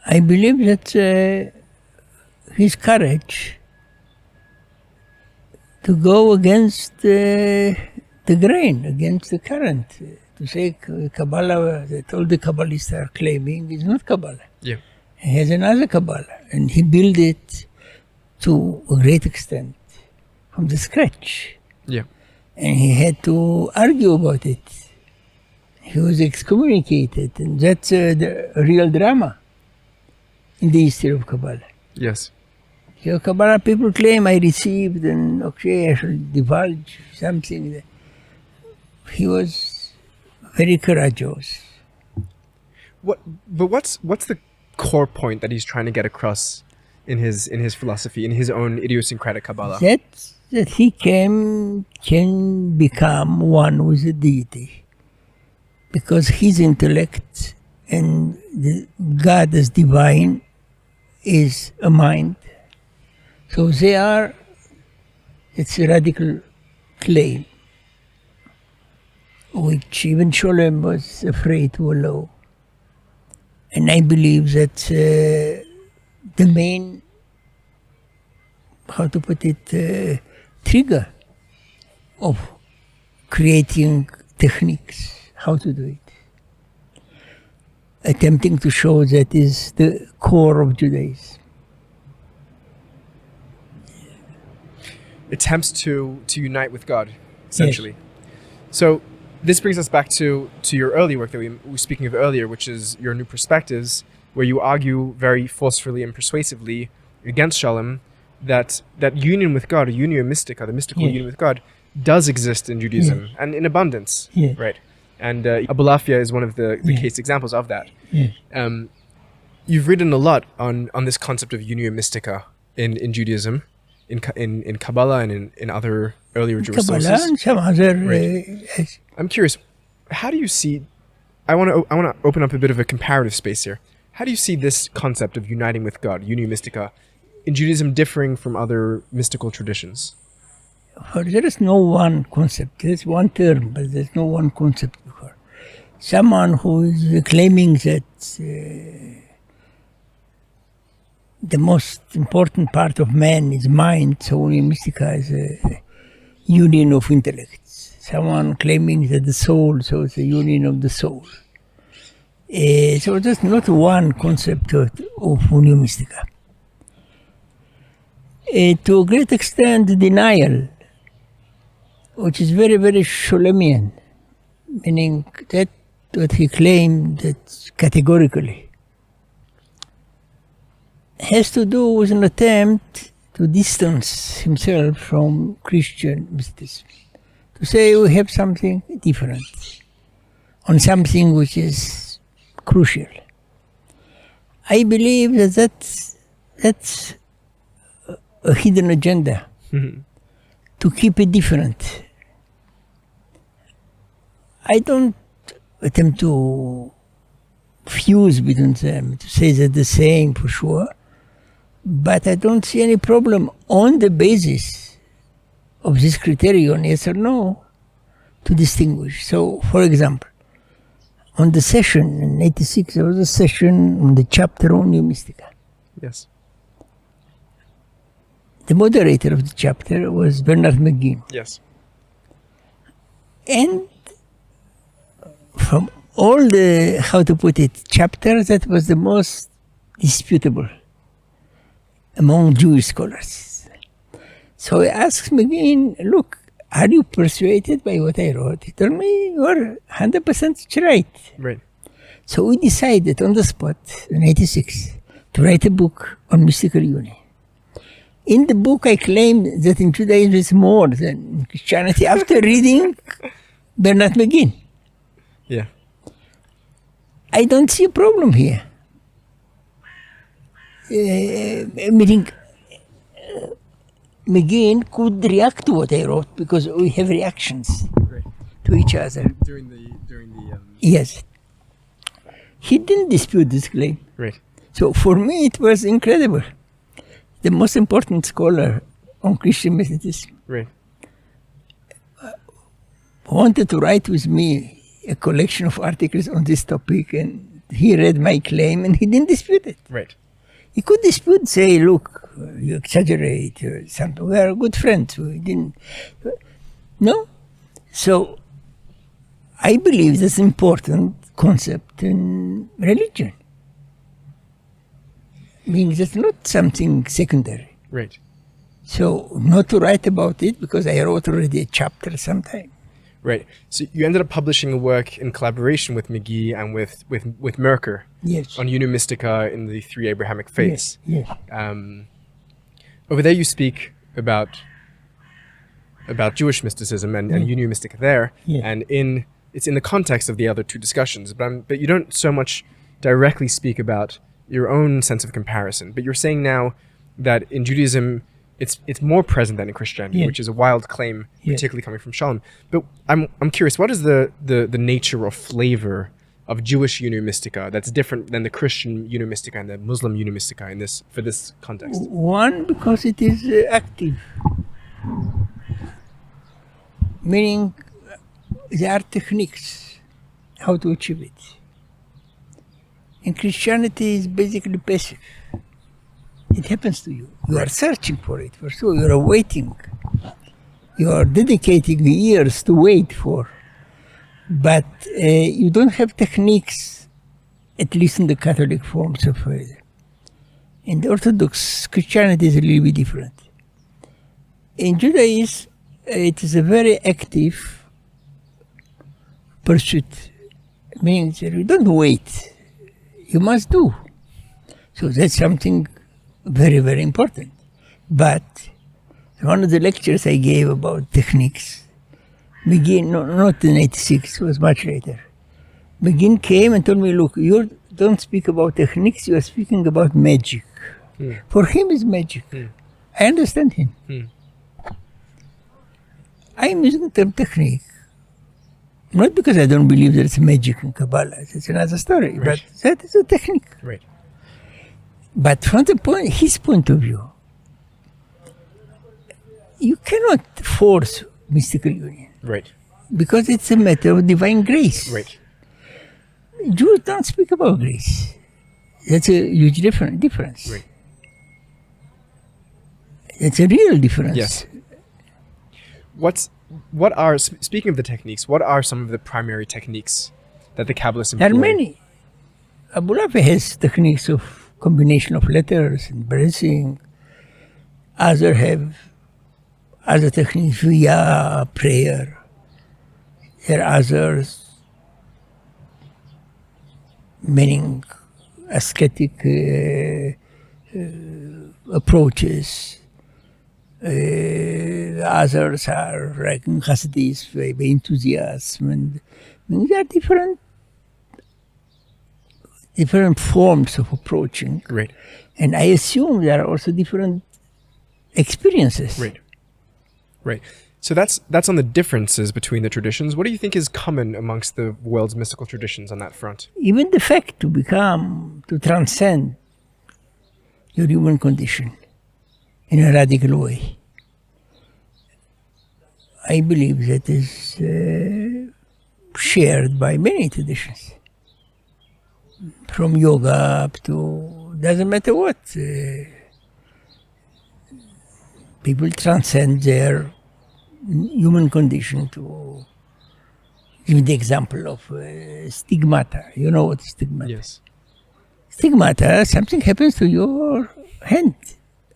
I believe that uh, his courage to go against uh, the grain, against the current, to say Kabbalah that all the Kabbalists are claiming is not Kabbalah. Yeah. He has another Kabbalah, and he built it to a great extent from the scratch. Yeah. And he had to argue about it. He was excommunicated, and that's uh, the real drama in the history of Kabbalah. Yes. So Kabbalah people claim I received and okay, I should divulge something. He was very courageous. What? But what's what's the core point that he's trying to get across in his in his philosophy, in his own idiosyncratic Kabbalah? That that he can can become one with the deity, because his intellect and the God as divine is a mind. So they are. It's a radical claim, which even Scholem was afraid to allow. And I believe that uh, the main how to put it, uh, trigger of creating techniques, how to do it. Attempting to show that is the core of Judaism. attempts to to unite with God, essentially. So this brings us back to to your early work that we were speaking of earlier, which is your new perspectives, where you argue very forcefully and persuasively against Scholem that that union with God, a unio mystica, the mystical Yeah. union with God, does exist in Judaism and in abundance. Yeah. Right. And uh, Abulafia is one of the, the Yeah. case examples of that. Yeah. Um, you've written a lot on, on this concept of unio mystica in, in Judaism, in, in in Kabbalah and in, in other earlier Jewish Kabbalah sources. and some other. Right. Uh. I'm curious, how do you see? I want to I want to open up a bit of a comparative space here. How do you see this concept of uniting with God, unio mystica, in Judaism differing from other mystical traditions? There is no one concept. There's one term, but there's no one concept. Someone who is claiming that uh, the most important part of man is mind, so Mystica is a union of intellects. Someone claiming that the soul, so it's a union of the soul. Uh, so there's not one concept of, of Mystica. Uh, to a great extent, denial which is very, very Scholemian, meaning that what he claimed that categorically has to do with an attempt to distance himself from Christian mysticism, to say we have something different on something which is crucial. I believe that that's, that's a- a hidden agenda mm-hmm. to keep it different. I don't attempt to fuse between them, to say they're the same for sure, but I don't see any problem on the basis of this criterion, yes or no, to distinguish. So, for example, on the session in 86, there was a session on the chapter on Unio Mystica. Yes. The moderator of the chapter was Bernard McGinn. Yes. And from all the, how to put it, chapters, that was the most disputable among Jewish scholars. So I asked McGinn, look, are you persuaded by what I wrote? He told me, you're 100% right. Right. So we decided on the spot in 86 to write a book on mystical union. In the book, I claim that in Judaism is more than Christianity after reading Bernard McGinn. Yeah. I don't see a problem here. Uh, meaning, uh, McGinn could react to what I wrote because we have reactions Right. to each other. During the during the um, Yes. He didn't dispute this claim. right. So for me, it was incredible. The most important scholar on Christian mysticism Right. wanted to write with me a collection of articles on this topic, and he read my claim and he didn't dispute it. Right. He could dispute, say, look, you exaggerate, or something. We are good friends. We didn't. No. So I believe that's important concept in religion. Means it's not something secondary. Right. So not to write about it because I wrote already a chapter sometime. Right. So you ended up publishing a work in collaboration with McGinn and with with with Merker Yes. on Unio Mystica in the three Abrahamic faiths. Yes. yes. Um, over there, you speak about about Jewish mysticism and, and Yeah. Unio Mystica there, Yeah. and in it's in the context of the other two discussions. But I'm, but you don't so much directly speak about your own sense of comparison. But you're saying now that in Judaism. It's, it's more present than in Christianity, Yeah. which is a wild claim, Yeah. particularly coming from Scholem. But I'm, I'm curious, what is the, the, the nature or flavor of Jewish Unio Mystica that's different than the Christian Unio Mystica and the Muslim Unio Mystica in this for this context? One, because it is uh, active. Meaning, there are techniques how to achieve it. In Christianity, is basically passive. It happens to you. You are searching for it, for sure. You are waiting. You are dedicating years to wait for. But uh, you don't have techniques, at least in the Catholic forms of faith. In the Orthodox, Christianity is a little bit different. In Judaism, it is a very active pursuit. Means you don't wait, you must do. So that's something very, very important. But one of the lectures I gave about techniques, McGinn, no, not in 86, was much later. McGinn came and told me, look, you don't speak about techniques, you are speaking about magic. Hmm. For him, it's magic. Hmm. I understand him. Hmm. I'm using the term technique. Not because I don't believe that it's magic in Kabbalah, it's another story, Right. but that is a technique. Right. But from the point, his point of view, you cannot force mystical union Right. because it's a matter of divine grace. Right. Jews don't speak about grace. That's a huge different difference. Right. It's a real difference. Yes. What's what are speaking of the techniques? What are some of the primary techniques that the Kabbalists employ? There are many. Abulafia has techniques of combination of letters and blessing. Others have other techniques via prayer. There are others meaning ascetic uh, uh, approaches. Uh, others are like Hasidis by, enthusiasm and mean, there are different different forms of approaching Right. and I assume there are also different experiences. Right. Right. So that's that's on the differences between the traditions. What do you think is common amongst the world's mystical traditions on that front? Even the fact to become, to transcend your human condition in a radical way. I believe that is uh, shared by many traditions, from yoga up to doesn't matter what. Uh, people transcend their human condition to give the example of uh, stigmata. You know what stigmata? Yes. Stigmata, something happens to your hand.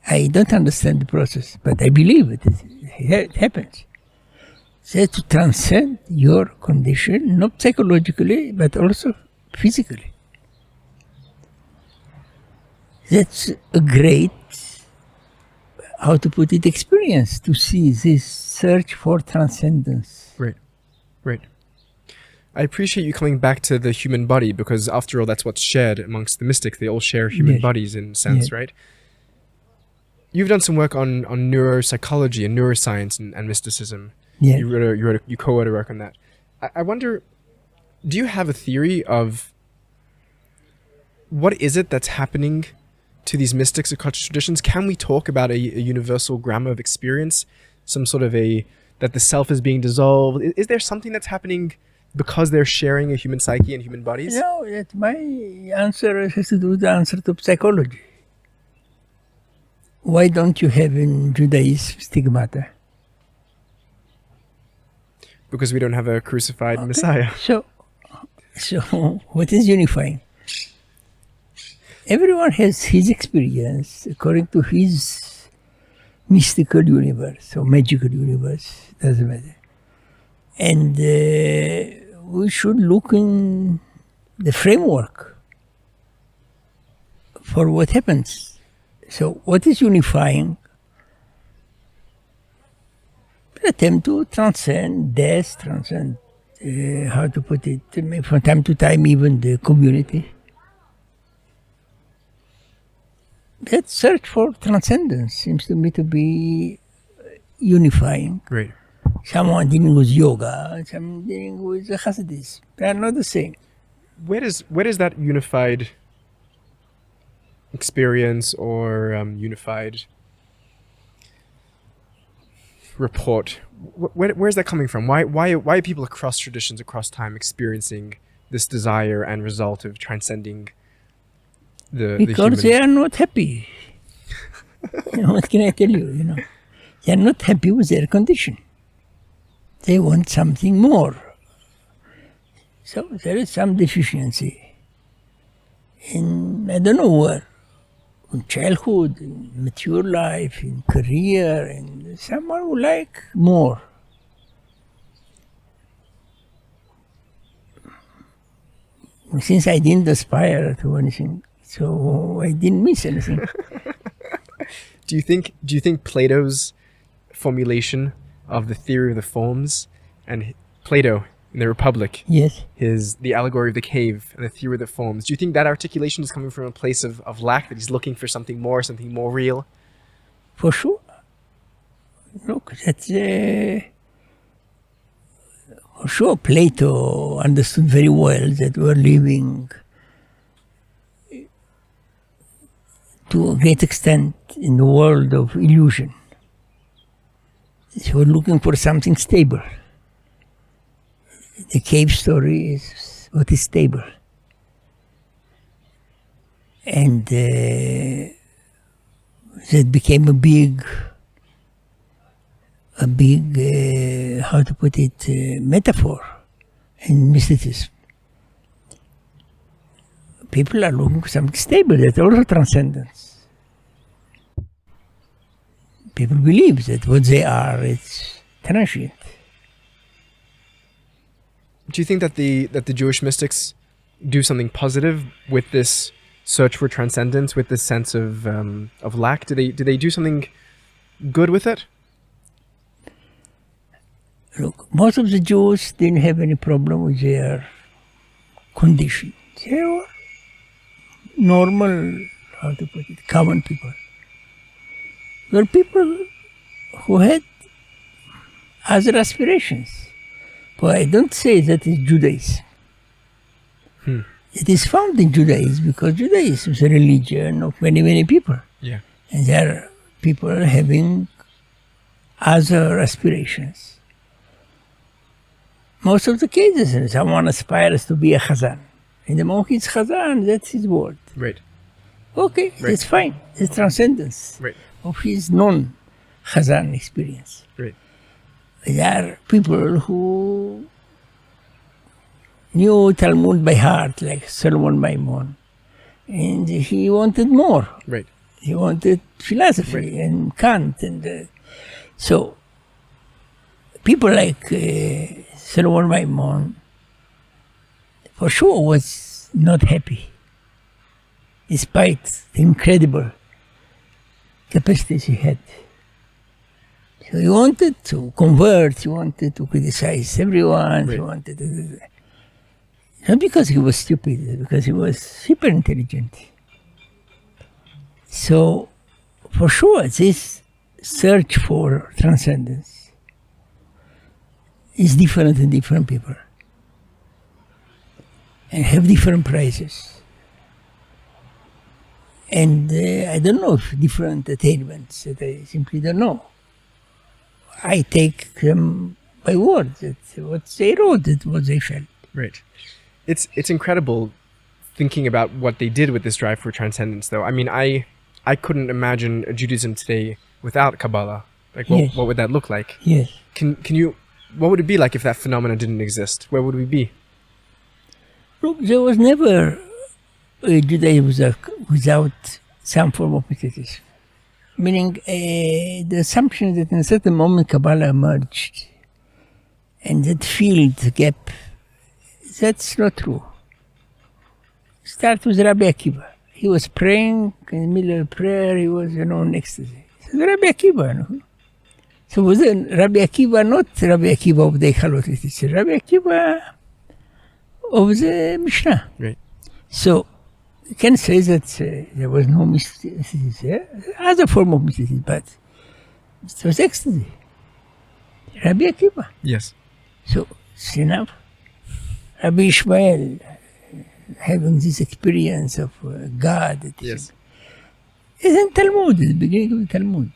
I don't understand the process, but I believe it, it happens. So to transcend your condition, not psychologically, but also physically. That's a great, how to put it, experience to see this search for transcendence. Right. Right. I appreciate you coming back to the human body because, after all, that's what's shared amongst the mystics. They all share human Yes. bodies in a sense, Yes. right? You've done some work on, on neuropsychology and neuroscience and, and mysticism. Yeah. You wrote a, you wrote a, you co-wrote a work on that. I, I wonder, do you have a theory of what is it that's happening to these mystics across traditions? Can we talk about a, a universal grammar of experience, some sort of a that the self is being dissolved? Is, is there something that's happening because they're sharing a human psyche and human bodies? No, that my answer has to do with the answer to psychology. Why don't you have in Judaism stigmata? Because we don't have a crucified Messiah. So, so what is unifying? Everyone has his experience according to his mystical universe or magical universe, doesn't matter. And uh, we should look in the framework for what happens. So, what is unifying? Attempt to transcend death, transcend uh, how to put it, from time to time, even the community. That search for transcendence seems to me to be uh, unifying. Great. Someone dealing with yoga, someone dealing with the Hasidism. They are not the same. Where does where does that unified experience or um, unified report where, where's that coming from why why why are people across traditions across time experiencing this desire and result of transcending the the Because human they are not happy. You know, what can I tell you? You know, they are not happy with their condition. They want something more. So there is some deficiency in I don't know where, in childhood, in mature life, in career, and someone would like more. Since I didn't aspire to anything, so I didn't miss anything. do you think do you think plato's formulation of the theory of the forms and plato in the republic yes. his the allegory of the cave and the theory of the forms. Do you think that articulation is coming from a place of, of lack that he's looking for something more, something more real? For sure. Look, that's uh, for sure. Plato understood very well that we're living to a great extent in the world of illusion. So we're looking for something stable. The cave story is what is stable. And uh, that became a big a big uh, how to put it uh, metaphor in mysticism people are looking for something stable that's also transcendence people believe that what they are is transient Do you think that the that the Jewish mystics do something positive with this search for transcendence, with this sense of um, of lack? Do they do they do something good with it? Look, most of the Jews didn't have any problem with their condition. They were normal, how to put it, common people. There were people who had other aspirations. But I don't say that is Judaism. Hmm. It is found in Judaism because Judaism is a religion of many, many people. Yeah. And there are people having other aspirations. most of the cases, someone aspires to be a Chazan. And the he's Chazan, that's his word. Right. Okay, that's fine. It's transcendence Right. of his non Chazan experience. Right. There are people who knew Talmud by heart, like Solomon Maimon, and he wanted more. Right. He wanted philosophy and Kant, and uh, so people like uh, Solomon Maimon, for sure, was not happy, despite the incredible capacities he had. So he wanted to convert, he wanted to criticize everyone, he wanted to. Not because he was stupid, because he was super intelligent. So, for sure, this search for transcendence is different in different people and have different prices. And uh, I don't know if different attainments that I simply don't know. I take them by word. That's what they wrote, that's what they felt. Right. It's it's incredible thinking about what they did with this drive for transcendence though. I mean, I I couldn't imagine Judaism today without Kabbalah. Like what, Yes. what would that look like? Yes. Can can you what would it be like if that phenomenon didn't exist? Where would we be? Look, there was never a Judaism without, some form of mysticism. Meaning, uh, the assumption that in a certain moment Kabbalah emerged and that filled the gap, that's not true. Start with Rabbi Akiva. He was praying in the middle of prayer, he was, you know, in ecstasy. So Rabbi Akiva, know. So was Rabbi Akiva, not Rabbi Akiva of the Hekhalot, Rabbi Akiva of the Mishnah. Right. So you can say that uh, there was no mysticism there, other form of mysticism, but it was ecstasy. Rabbi Akiva. Yes. So it's enough. Rabbi Ishmael uh, having this experience of uh, God. is- Yes. It's in Talmud, it's the beginning of the Talmud.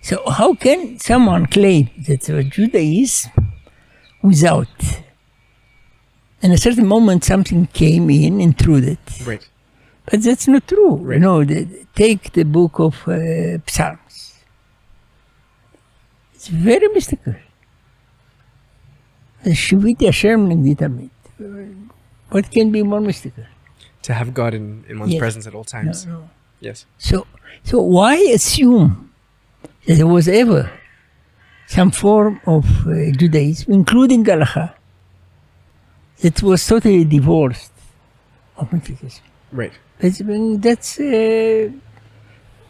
So how can someone claim that there was Judaism without? In a certain moment, something came in, intruded. Right. But that's not true. Right. You know, the, take the book of uh, Psalms. It's very mystical. Shiviti Hashem nagdi tamid. What can be more mystical? To have God in, in one's Yes. presence at all times. no. Yes. So, so why assume that there was ever some form of uh, Judaism, including Halacha, that was totally divorced of mysticism? Right. That's, that's uh,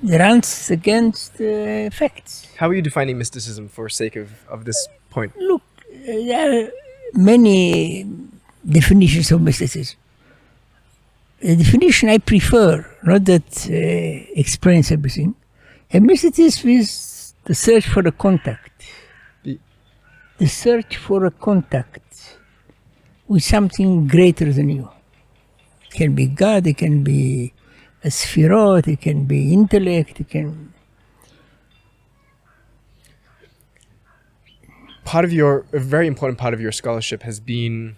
runs against uh, facts. How are you defining mysticism for sake of, of this point? Look, uh, there are many definitions of mysticism. The definition I prefer, not that uh, explains everything, a mysticism is the search for a contact. The search for a contact with something greater than you. It can be God, it can be a sefirot, it can be intellect, it can part of your a very important part of your scholarship has been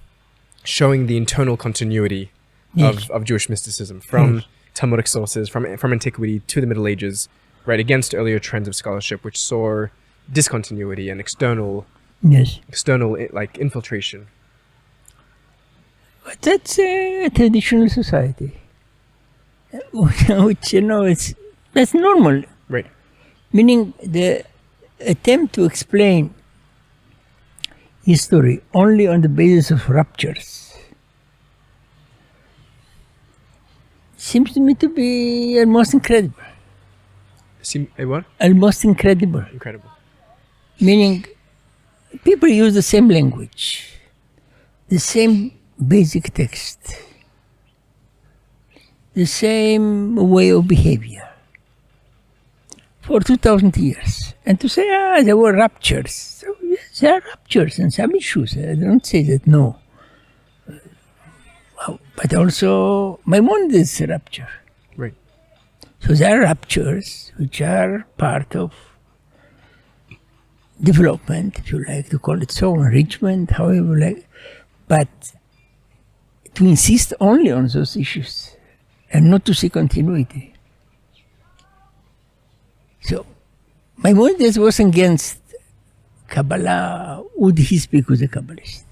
showing the internal continuity Yes. of, of Jewish mysticism from Talmudic sources, from from antiquity to the Middle Ages, right against earlier trends of scholarship which saw discontinuity and external yes. external eh, like infiltration. But that's a traditional society, which you know it's that's normal. Right. Meaning the attempt to explain history only on the basis of ruptures seems to me to be almost incredible. Seem eh, what? Almost incredible. Incredible. Meaning, people use the same language, the same basic text, the same way of behavior for 2000 years. And to say, ah, there were ruptures. So, yes, there are ruptures and some issues. I don't say that no. Uh, But also, Maimonides is a rupture. Right. So there are ruptures which are part of development, if you like to call it so, enrichment, however you like, but to insist only on those issues and not to see continuity. So, Maimonides was against Kabbalah. Would he speak with a Kabbalist?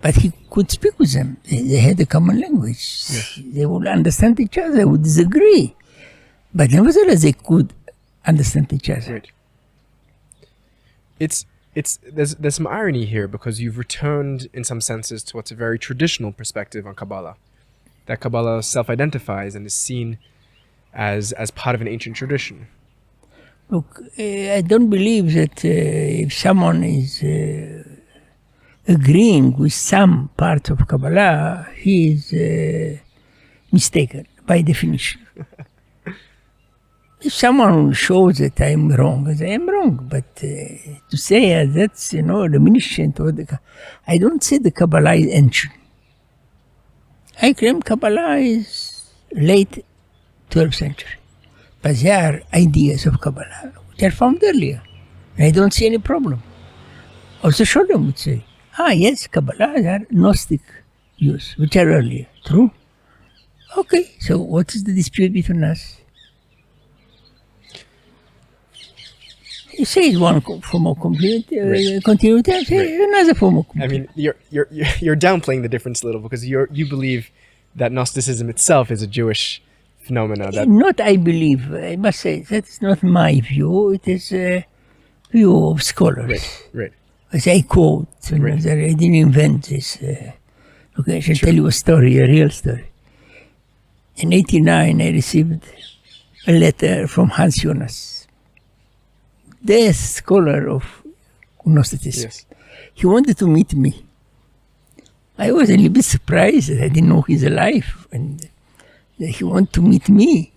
But he could speak with them. They, they had a common language. They would understand each other, they would disagree. But nevertheless, they could understand each other. Right. It's it's there's there's some irony here because you've returned in some senses to what's a very traditional perspective on Kabbalah. That Kabbalah self-identifies and is seen as as part of an ancient tradition. Look, uh, I don't believe that uh, if someone is uh, agreeing with some part of Kabbalah, he is uh, mistaken by definition. if someone shows that I'm wrong, I'm wrong. But uh, to say uh, that's you know reminiscent of the, I don't say the Kabbalah is ancient. I claim Kabbalah is late 12th century. But there are ideas of Kabbalah which are found earlier. I don't see any problem. Also, Scholem would say, ah, yes, Kabbalah are Gnostic views, which are earlier. True. Okay, so what is the dispute between us? You say it's one form of continuity, uh, Right. continuity Right. another form of I mean, you're you're you're downplaying the difference a little because you're you believe that Gnosticism itself is a Jewish phenomena. That not I believe, I must say, that's not my view, it is a view of scholars. right, right, As I quote, you know, Right. that I didn't invent this. Uh, okay, I shall tell you a story, a real story. In 89, I received a letter from Hans Jonas, the scholar of Gnosticism. yes, He wanted to meet me. I was a little bit surprised that I didn't know he's alive and that he wanted to meet me.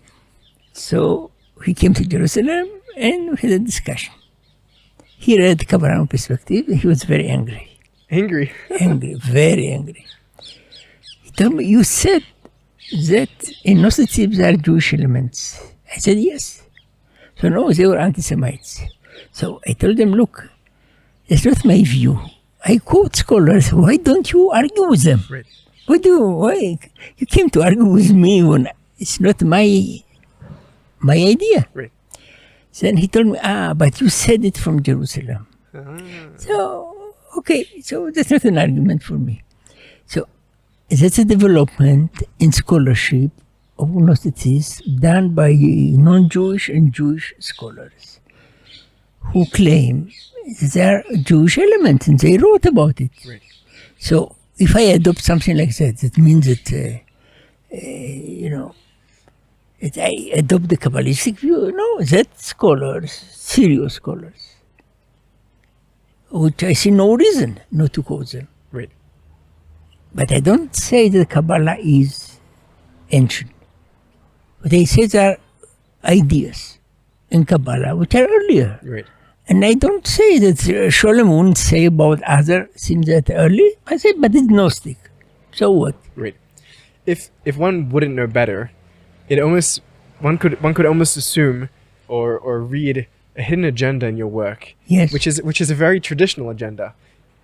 So he came to Jerusalem and we had a discussion. He read Kabbalah perspective and he was very angry. angry. Angry, very angry. He told me, You said that in Gnosticism there are Jewish elements. I said, Yes. So no, they were anti Semites. So I told them, Look, that's not my view. I quote scholars. Why don't you argue with them? Right. Why do why you came to argue with me when it's not my my idea? Right. Then he told me, ah, but you said it from Jerusalem. So okay, so that's not an argument for me. So that's a development in scholarship of Gnosticism done by non-Jewish and Jewish scholars who claim there are Jewish elements and they wrote about it. Right. So if I adopt something like that, that means that, uh, uh, you know, that I adopt the Kabbalistic view. No, that scholars, serious scholars, which I see no reason not to quote them. Right. But I don't say that Kabbalah is ancient. But I say there are ideas in Kabbalah which are earlier. Right. And I don't say that uh, Scholem wouldn't say about other things that early. I say, but it's Gnostic. So what? Right. If if one wouldn't know better, it almost one could one could almost assume or or read a hidden agenda in your work, Yes. which is which is a very traditional agenda,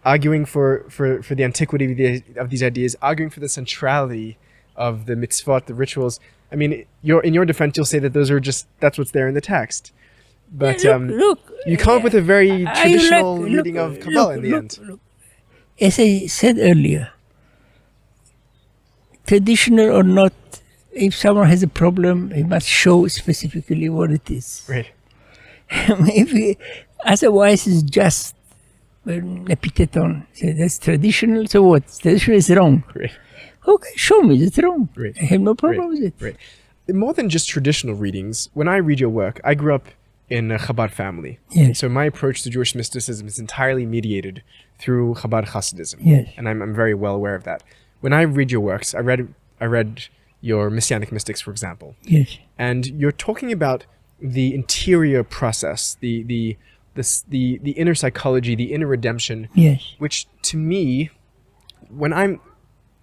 arguing for for for the antiquity of, the, of these ideas, arguing for the centrality of the mitzvot, the rituals. I mean, your in your defense, you'll say that those are just that's what's there in the text, but look, um, look, you come up with a very like- traditional look, reading of Kabbalah in the end. As I said earlier, traditional or not, if someone has a problem, he must show specifically what it is. Right. Maybe otherwise it's just an epiteton. Say that's traditional. So what? Traditional is wrong. Right. Okay, show me that's wrong. Right. I have no problem Right, with it. Right. More than just traditional readings, when I read your work, I grew up in a Chabad family. Yes. So my approach to Jewish mysticism is entirely mediated through Chabad Hasidism. Yes. And I'm, I'm very well aware of that. When I read your works, I read I read your Messianic mystics, for example, Yes. and you're talking about the interior process, the the this, the the inner psychology, the inner redemption, Yes. which to me, when I'm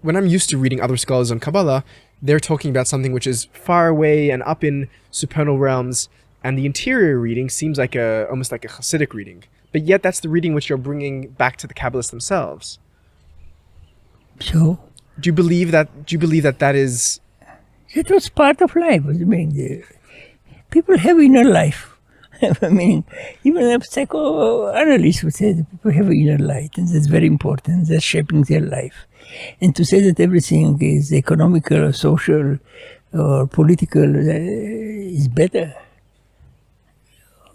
when I'm used to reading other scholars on Kabbalah, they're talking about something which is far away and up in supernal realms, and the interior reading seems like a almost like a Hasidic reading. But yet, that's the reading which you're bringing back to the Kabbalists themselves. So Do you believe that? Do you believe that that is That was part of life. I mean, the, people have inner life. I mean, even a psychoanalyst would say that people have inner light, and that's very important. That's shaping their life. And to say that everything is economical or social or political uh, is better.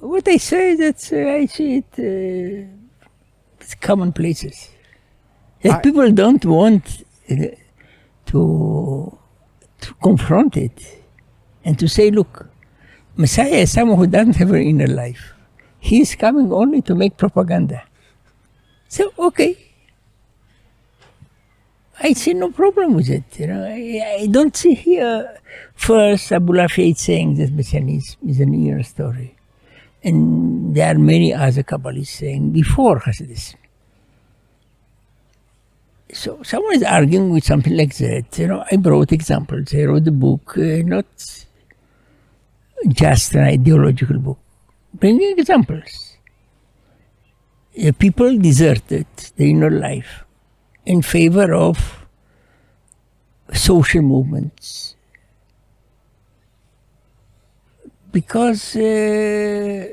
What I say that uh, I see it uh, it's commonplaces. That I- people don't want uh, to to confront it and to say, look, Messiah is someone who doesn't have an inner life. He is coming only to make propaganda. So, okay. I see no problem with it. You know, I, I don't see here first Abulafia saying that Messianism is an inner story. And there are many other Kabbalists saying before Hasidism. So someone is arguing with something like that. You know, I brought examples. I wrote a book, uh, not just an ideological book, bringing examples. Uh, people deserted the inner life in favor of social movements because, uh,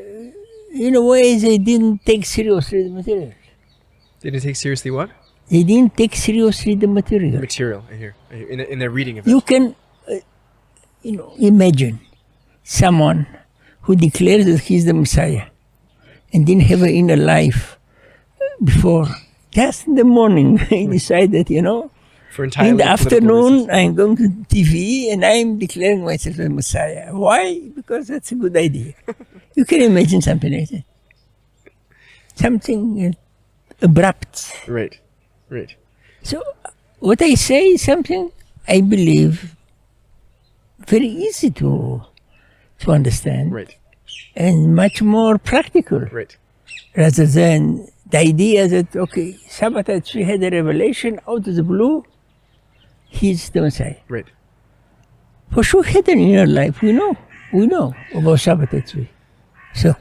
in a way, they didn't take seriously the material. did it take seriously what They didn't take seriously the material. material I hear, I hear in, in their reading of it? You can, uh, you know, imagine someone who declares that he's the Messiah and didn't have an inner life before. Just in the morning, he decided, you know, For entirely in the afternoon. I'm going to TV and I'm declaring myself a Messiah. Why? Because that's a good idea. you can imagine something like that. Something uh, abrupt. Right, right. So, what I say is something I believe very easy to to understand Right, and much more practical right. rather than the idea that okay, Sabbatai had a revelation out of the blue. He's the Messiah. Right. For sure, hidden in an inner life. We know. We know about Sabbatai Tzvi. So,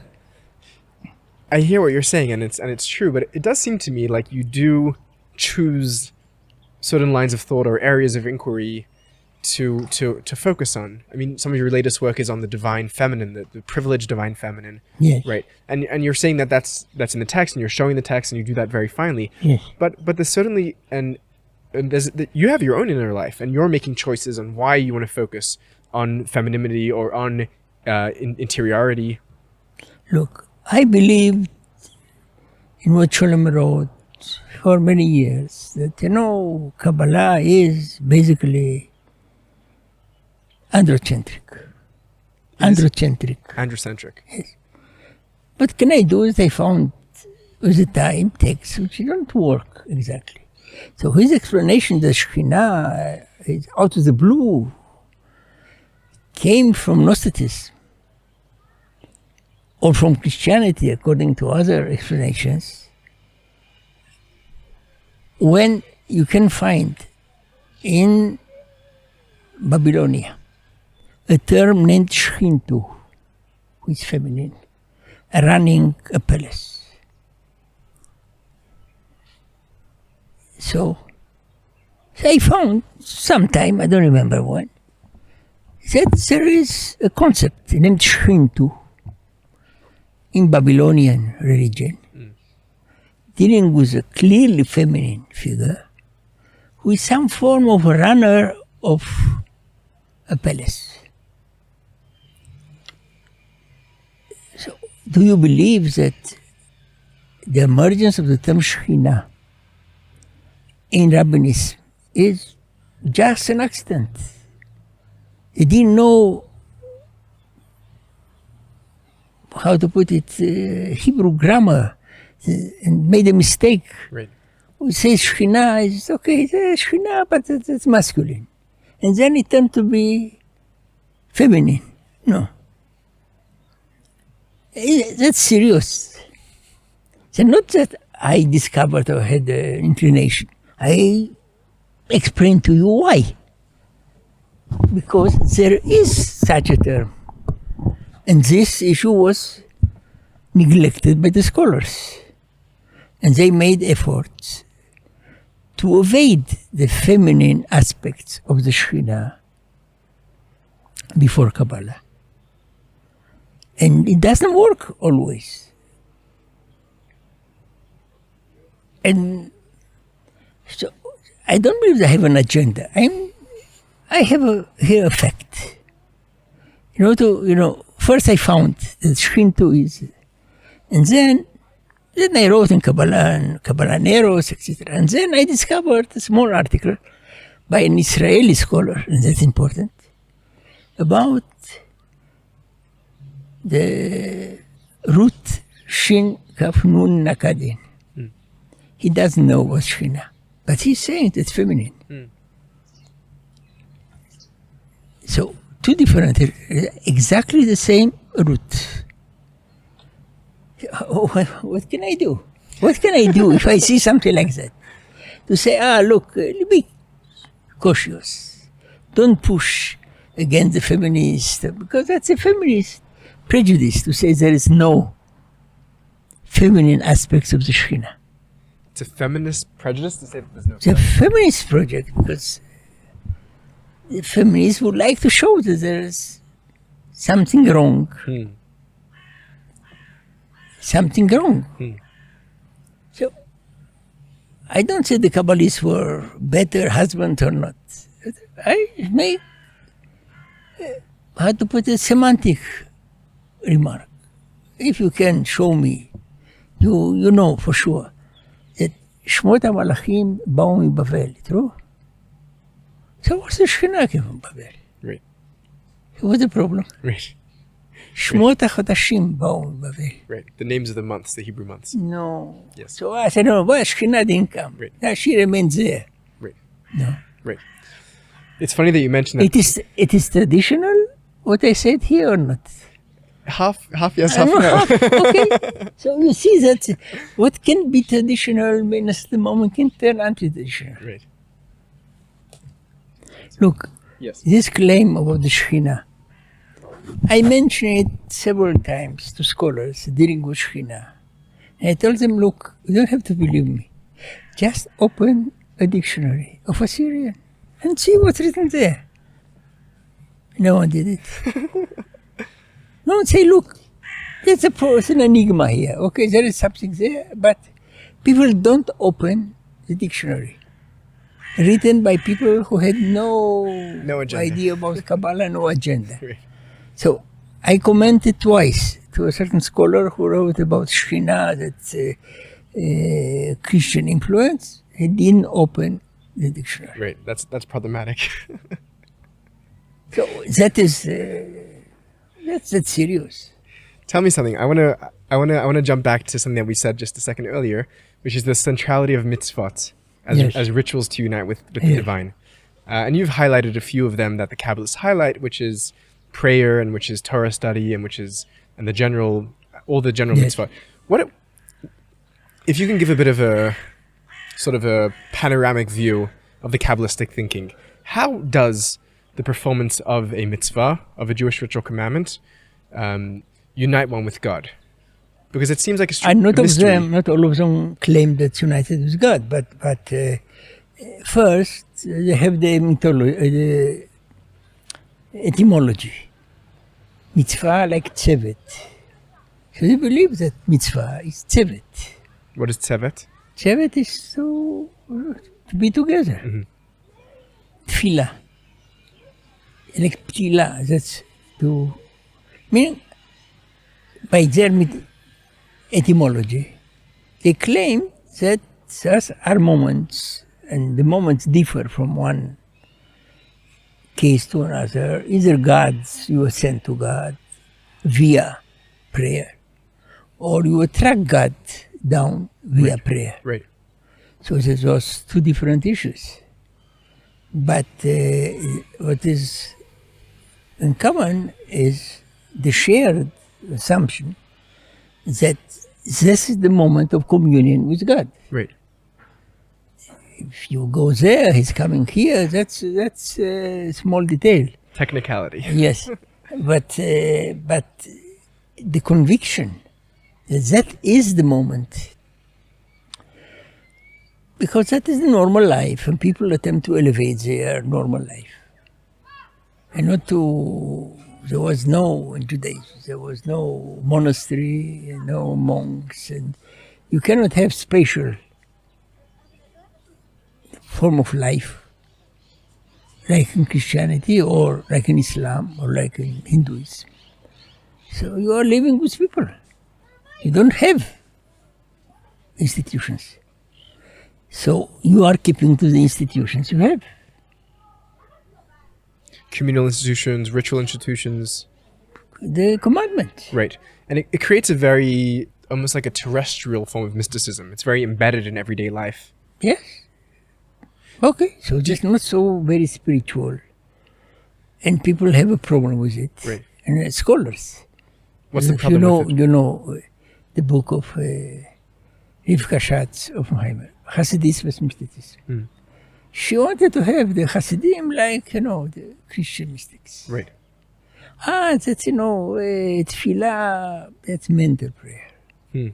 I hear what you're saying, and it's and it's true. But it does seem to me like you do choose certain lines of thought or areas of inquiry to to to focus on. I mean, some of your latest work is on the divine feminine, the, the privileged divine feminine, yes. right? And and you're saying that that's that's in the text, and you're showing the text, and you do that very finely. Yes. But but there's certainly and and you have your own inner life, and you're making choices on why you want to focus on femininity or on uh, in, interiority. Look, I believed in what Scholem wrote for many years that, you know, Kabbalah is basically androcentric. Androcentric. Androcentric. Yes. What can I do is I found with the time texts which don't work exactly. So his explanation that Shekhinah is out of the blue came from Gnosticism or from Christianity, according to other explanations, when you can find in Babylonia a term named Shchintu, which is feminine, running a palace. So, I found sometime, I don't remember when, that there is a concept named Shchintu in Babylonian religion, dealing with a clearly feminine figure who is some form of a runner of a palace. So, do you believe that the emergence of the term Shekhinah in rabbinism is just an accident? He didn't know how to put it, uh, Hebrew grammar, uh, and made a mistake. Right. We say Shekhinah is okay, it's uh, Shekhinah, but it's, it's masculine. And then it turned to be feminine. No. That's serious. It's not that I discovered or had an inclination. I explain to you why. Because there is such a term. And this issue was neglected by the scholars. And they made efforts to evade the feminine aspects of the Shekhinah before Kabbalah. And it doesn't work always. And so I don't believe they have an agenda. I'm, I have a, here a fact. You know, to, you know, first I found that Shinto is, and then, then I wrote in Kabbalah and Kabbalah Kabbalaneros, etc. And then I discovered a small article by an Israeli scholar, and that's important, about the root Shin Kaf Nun Nakadin. Hmm. He doesn't know what's Shina, but he's saying it's feminine. So two different, exactly the same root. Oh, what can I do? What can I do if I see something like that? To say, ah, look, uh, be cautious. Don't push against the feminist, because that's a feminist prejudice to say there is no feminine aspects of the Shekhinah. It's a feminist prejudice to say that there's no. It's a feminist project because the feminists would like to show that there is something wrong. Hmm. Something wrong. Hmm. So I don't say the Kabbalists were better husbands or not. I make, uh, how to put a semantic remark. If you can show me, you, you know for sure שמות המלאכים באו מבבל, true? So what's the Shekhinah came from Babel? Right. What's the problem? Right. שמות החודשים באו מבבל. Right. The names of the months, the Hebrew months. No. Yes. So I said, no, well, Shekhinah didn't come. Right. Yeah, she remains there. Right. No. Right. It's funny that you mentioned that. It is, it is traditional, what I said here or not? Half, half yes, half no. okay. So you see that what can be traditional means the moment can turn anti-traditional. right. Look, Yes. this claim about the Shekhinah, I mentioned it several times to scholars dealing with Shekhinah. And I told them, look, you don't have to believe me. Just open a dictionary of Assyrian and see what's written there. No one did it. one say, look, there's a it's an enigma here. Okay, there is something there, but people don't open the dictionary written by people who had no, No agenda. idea about Kabbalah, no agenda. Right. So I commented twice to a certain scholar who wrote about Shekhinah, that's uh, uh, Christian influence. He didn't open the dictionary. Right. That's that's problematic. So that is, uh, that's, that's serious. Tell me something. I wanna I wanna I wanna jump back to something that we said just a second earlier, which is the centrality of mitzvot as, Yes. as rituals to unite with, with the divine. Uh, and you've highlighted a few of them that the Kabbalists highlight, which is prayer and which is Torah study and which is and the general all the general Yes. mitzvot. What if you can give a bit of a sort of a panoramic view of the Kabbalistic thinking? How does the performance of a mitzvah, of a Jewish ritual commandment, um, unite one with God? Because it seems like a And not of mystery. them, not all of them claim that's united with God, but but uh, first they have the mythology, uh, the etymology. Mitzvah like tzevet. So they believe that mitzvah is tzevet. What is tzevet? Tzevet is to, to be together. Mhm. Tefillah. Like that's to meaning by their etymology, they claim that thus are moments, and the moments differ from one case to another. Either gods you are sent to God via prayer, or you attract God down via Right. prayer. Right. So there's those two different issues. But uh, what is in common is the shared assumption that this is the moment of communion with God. Right. If you go there, he's coming here. That's that's a small detail. Technicality. Yes, but uh, but the conviction that that is the moment because that is the normal life and people attempt to elevate their normal life and not to there was no in Judaism there was no monastery and no monks and you cannot have special form of life like in Christianity or like in Islam or like in Hinduism. So you are living with people. You don't have institutions. So you are keeping to the institutions you have. Communal institutions, ritual institutions. The commandment. Right. And it, it creates a very, almost like a terrestrial form of mysticism. It's very embedded in everyday life. Yes. Okay, so just not so very spiritual. And people have a problem with it. Right. And uh, scholars. What's the problem you know, with it? you know uh, the book of uh, Rivka Schatz-Uffenheimer, Hasidism Mysticism. Hmm. She wanted to have the Hasidim like, you know, the Christian mystics. Right. Ah, that's, you know, uh, tefillah, that's mental prayer. Hmm.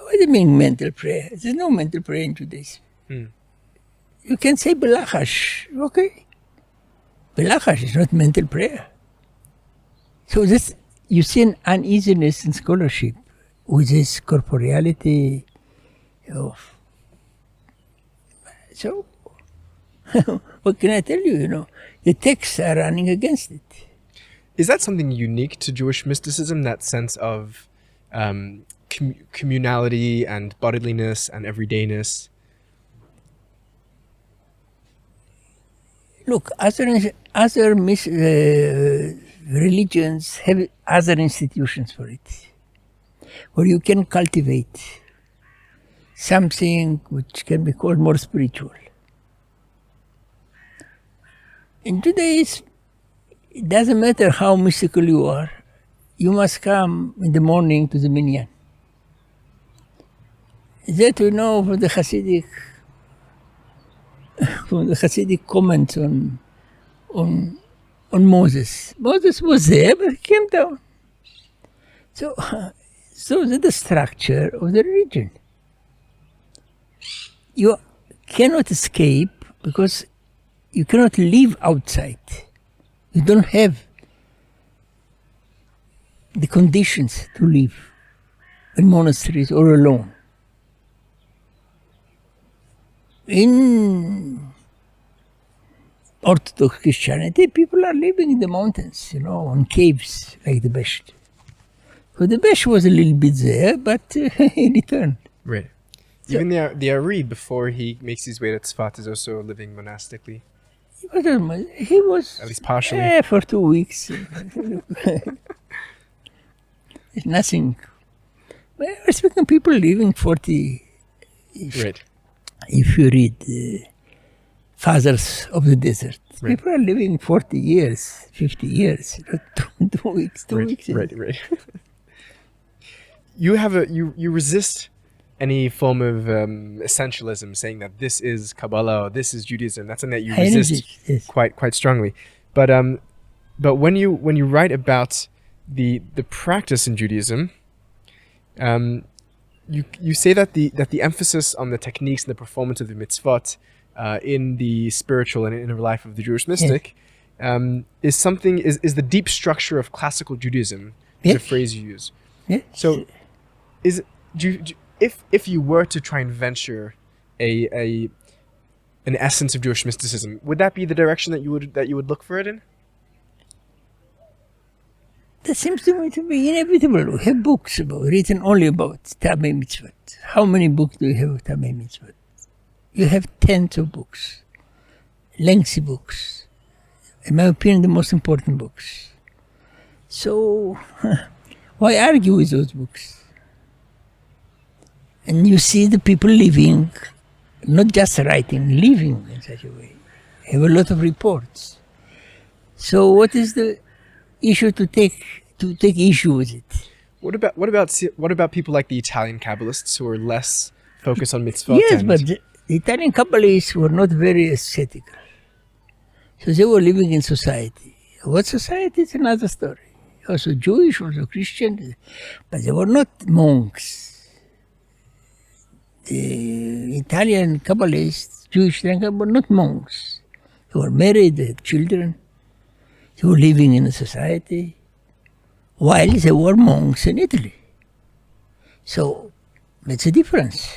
What do you mean mental prayer? There's no mental prayer in Judaism. Hmm. You can say belachash, okay? Belachash is not mental prayer. So this, you see an uneasiness in scholarship with this corporeality of. So, what can I tell you? You know, the texts are running against it. Is that something unique to Jewish mysticism? That sense of um, com- communality and bodiliness and everydayness. Look, other other mis- uh, religions have other institutions for it, where you can cultivate something which can be called more spiritual. In Judaism, it doesn't matter how mystical you are, you must come in the morning to the minyan. That we know from the Hasidic from the Hasidic comments on on on Moses. Moses was there, but he came down. So, so that's the structure of the religion. You cannot escape because you cannot live outside. You don't have the conditions to live in monasteries or alone. in Orthodox Christianity, people are living in the mountains, you know, on caves like the Besht. So the Besht was a little bit there, but uh, he returned. Right. So- Even the the Ari before he makes his way to Tzfat is also living monastically, He was, he was at least partially. Yeah, for two weeks. it's nothing. But we're speaking people living 40 Right. if you read uh, Fathers of the Desert, Right. people are living 40 years, 50 years, two, two weeks, two Right. weeks. Right. Right. you have a you you resist any form of um, essentialism, saying that this is Kabbalah or this is Judaism. That's something that you resist resist, yes. quite quite strongly. But um, but when you when you write about the the practice in Judaism, um, you you say that the that the emphasis on the techniques and the performance of the mitzvot uh, in the spiritual and inner life of the Jewish mystic um, is something is, is the deep structure of classical Judaism. Is a phrase you use. Yes. So, is do you, do, if if you were to try and venture a a an essence of Jewish mysticism, would that be the direction that you would that you would look for it in? That seems to me to be inevitable. We have books about, written only about Tamei Mitzvot. How many books do you have of Tamei Mitzvot? You have tens of books, lengthy books. In my opinion, the most important books. So, why argue with those books? And you see the people living, not just writing, living in such a way. They have a lot of reports. So, what is the issue to take to take issue with it? What about what about what about people like the Italian Kabbalists who are less focused on mitzvot? yes, but the, the Italian Kabbalists were not very ascetical. So they were living in society. What society is another story. Also Jewish, also Christian, but they were not monks. The Italian Kabbalists, Jewish Kabbalists, were not monks. They were married, they had children. They were living in a society while they were monks in Italy. So that's a difference.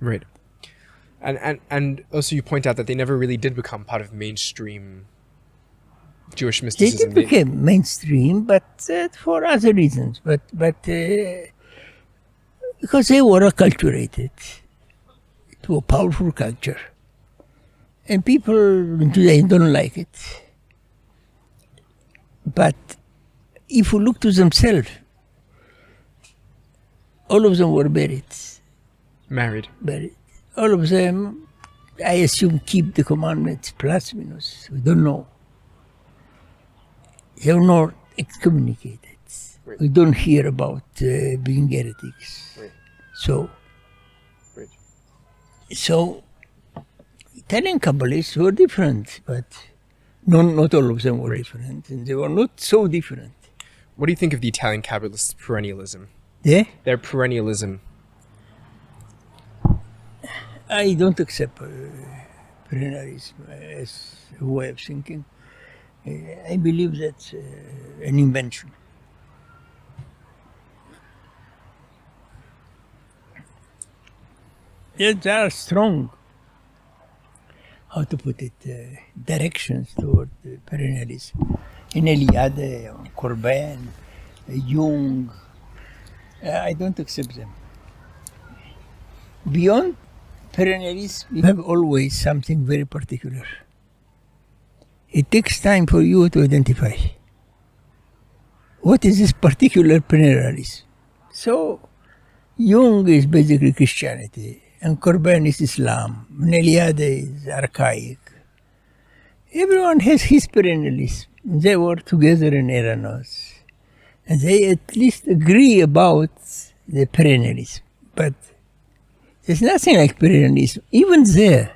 Right. And and and also you point out that they never really did become part of mainstream Jewish mysticism. They did become mainstream, but uh, for other reasons. But but uh, because they were acculturated to a powerful culture, and people today don't like it. But if you look to themselves, all of them were buried. married. Buried. All of them, I assume, keep the commandments plus minus. We don't know. They are not excommunicated. Right. We don't hear about uh, being heretics. Right. So, Right. so Italian Kabbalists were different, but not, not all of them were different, and they were not so different. What do you think of the Italian Kabbalists' perennialism? Yeah? Their perennialism. I don't accept uh, perennialism as a way of thinking. Uh, I believe that's uh, an invention. There are strong, how to put it, uh, directions toward perennialism. In Eliade, Corbin, Jung, uh, I don't accept them. Beyond perennialism, you have always something very particular. It takes time for you to identify what is this particular perennialism. So, Jung is basically Christianity, and Corbin is Islam, and is archaic. Everyone has his perennialism. They were together in Eranos, and they at least agree about the perennialism. But there's nothing like perennialism. Even there,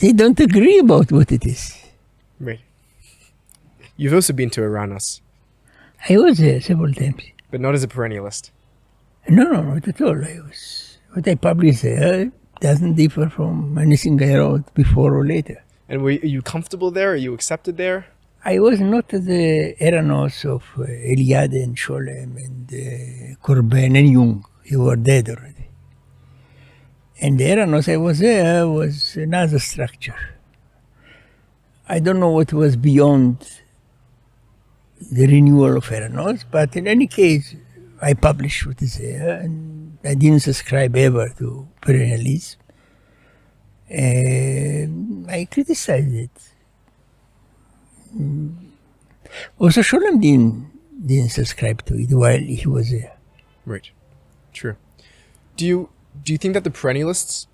they don't agree about what it is. Right. You've also been to Eranos, I was there several times. but not as a perennialist. No, no, not at all. I was what I published there doesn't differ from anything I wrote before or later. And were you, are you comfortable there? Are you accepted there? I was not the Eranos of uh, Eliade and Scholem and uh, Corbin and Jung. They were dead already. And the Eranos I was there was another structure. I don't know what was beyond the renewal of Eranos, but in any case, I published what is there, and I didn't subscribe ever to perennialism. And I criticized it. Mm. Also, Scholem didn't, didn't subscribe to it while he was there. Right. True. Do you do you think that the perennialists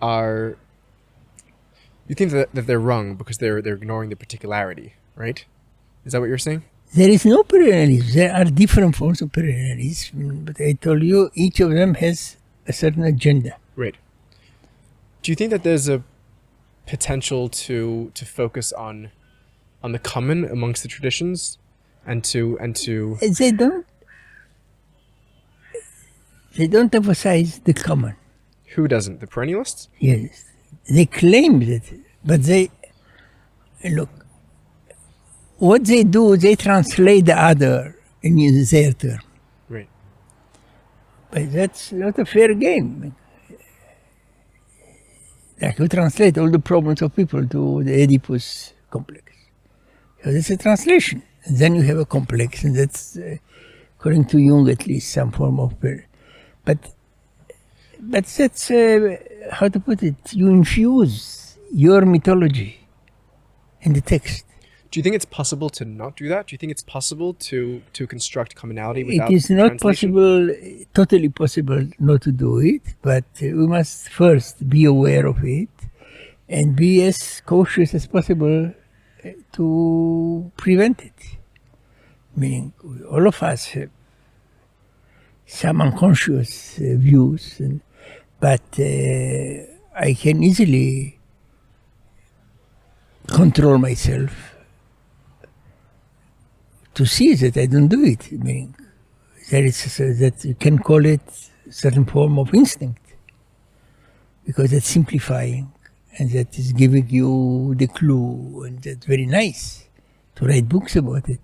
are you think that, that they're wrong because they're they're ignoring the particularity, right? Is that what you're saying? There is no perennialism. There are different forms of perennialism, but I told you each of them has a certain agenda. Right. Do you think that there's a potential to to focus on on the common amongst the traditions and to and to uh, They don't. They don't emphasize the common. who doesn't? The perennialists? Yes, they claim that, but they look. What they do, they translate the other in their term. Right. But that's not a fair game. Like you translate all the problems of people to the Oedipus complex. So that's a translation. And then you have a complex, and that's, uh, according to Jung, at least some form of. But, but that's uh, how to put it. You infuse your mythology in the text. Do you think it's possible to not do that? Do you think it's possible to to construct commonality without It is not possible, totally possible not to do it, but we must first be aware of it and be as cautious as possible uh, to prevent it. Meaning, all of us have some unconscious uh, views, and, but uh, I can easily control myself to see that I don't do it. I mean, a, that you can call it certain form of instinct because it's simplifying and that is giving you the clue and that's very nice to write books about it.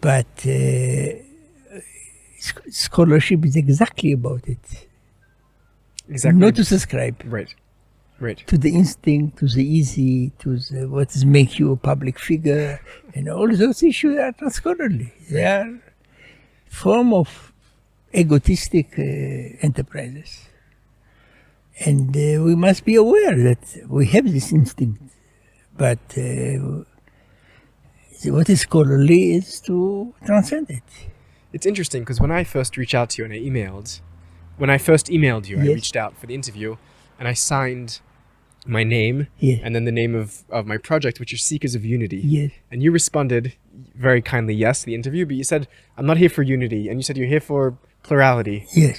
But uh, scholarship is exactly about it. Exactly. Not to subscribe right. Right. to the instinct, to the easy, to the what is make you a public figure, and all those issues are not scholarly. They are form of egotistic uh, enterprises, and uh, we must be aware that we have this instinct. But uh, what is scholarly is to transcend it. It's interesting because when I first reached out to you and I emailed, when I first emailed you, I reached out for the interview and I signed my name Yes. and then the name of, of my project, which is Seekers of Unity. Yes. And you responded very kindly, yes, the interview, but you said, I'm not here for unity. And you said you're here for plurality. Yes.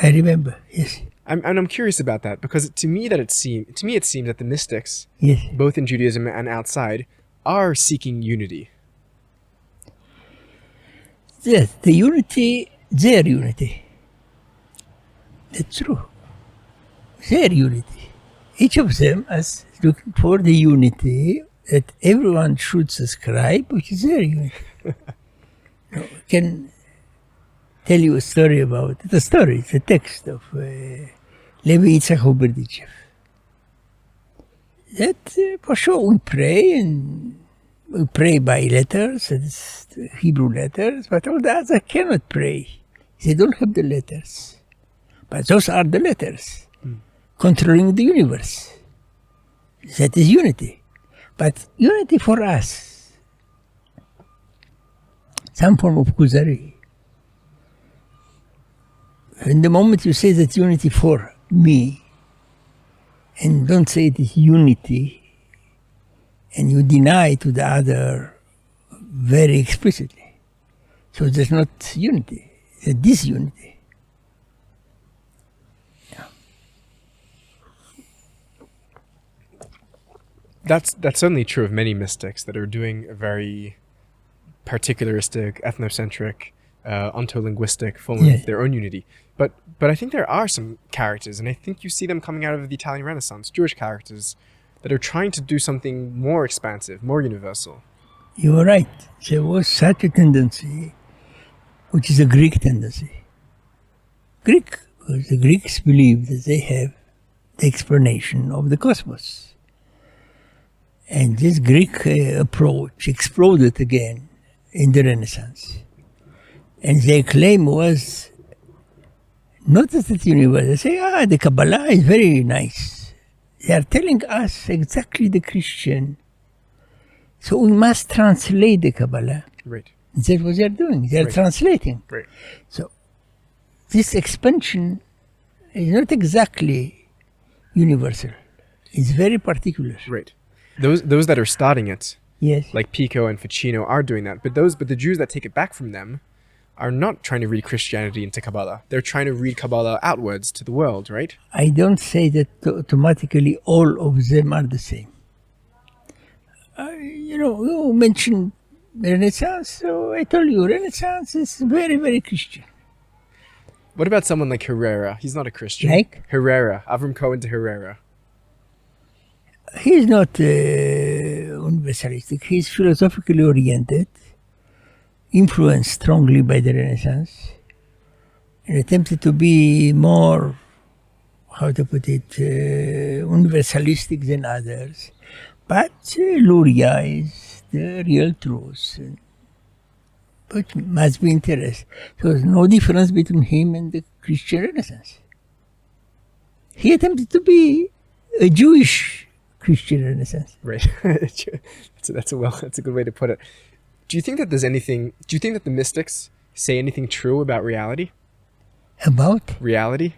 I remember. Yes. I'm, and I'm curious about that because to me that it seem, to me it seems that the mystics, Yes. both in Judaism and outside, are seeking unity. Yes. The unity, their unity. That's true. Their unity. Each of them is looking for the unity that everyone should subscribe, which is their unity. I can tell you a story about the story. It's a text of uh, Levi Yitzhak Berdichev. That uh, for sure we pray and we pray by letters, it's the Hebrew letters, but all the others cannot pray. They don't have the letters. But those are the letters controlling the universe. That is unity. But unity for us, some form of kuzari. In the moment you say that unity for me, and don't say it is unity, and you deny to the other very explicitly. So there's not unity, there's disunity. That's that's certainly true of many mystics that are doing a very particularistic, ethnocentric, uh, ontolinguistic form Yeah. of their own unity. But but I think there are some characters, and I think you see them coming out of the Italian Renaissance, Jewish characters, that are trying to do something more expansive, more universal. You are right. There was such a tendency, which is a Greek tendency. Greek, because the Greeks believe that they have the explanation of the cosmos. And this Greek uh, approach exploded again in the Renaissance. And their claim was not that the universe, they say, ah, the Kabbalah is very nice. They are telling us exactly the Christian so we must translate the Kabbalah. Right. That's what they're doing. They're Right. translating. Right. So this expansion is not exactly universal. It's very particular. Right. Those those that are starting it, Yes. like Pico and Ficino, are doing that. But those but the Jews that take it back from them are not trying to read Christianity into Kabbalah. They're trying to read Kabbalah outwards to the world, right? I don't say that automatically all of them are the same. Uh, you know, you mentioned Renaissance, so I told you Renaissance is very, very Christian. What about someone like Herrera? He's not a Christian. Like? Herrera, Avram Cohen de Herrera. He's not uh, universalistic. He's philosophically oriented, influenced strongly by the Renaissance, and attempted to be more, how to put it, uh, universalistic than others. But uh, Luria is the real truth, which must be interest. So there's no difference between him and the Christian Renaissance. He attempted to be a Jewish Christian Renaissance. Right. that's, a, that's a well. That's a good way to put it. Do you think that there's anything? Do you think that the mystics say anything true about reality? About? Reality?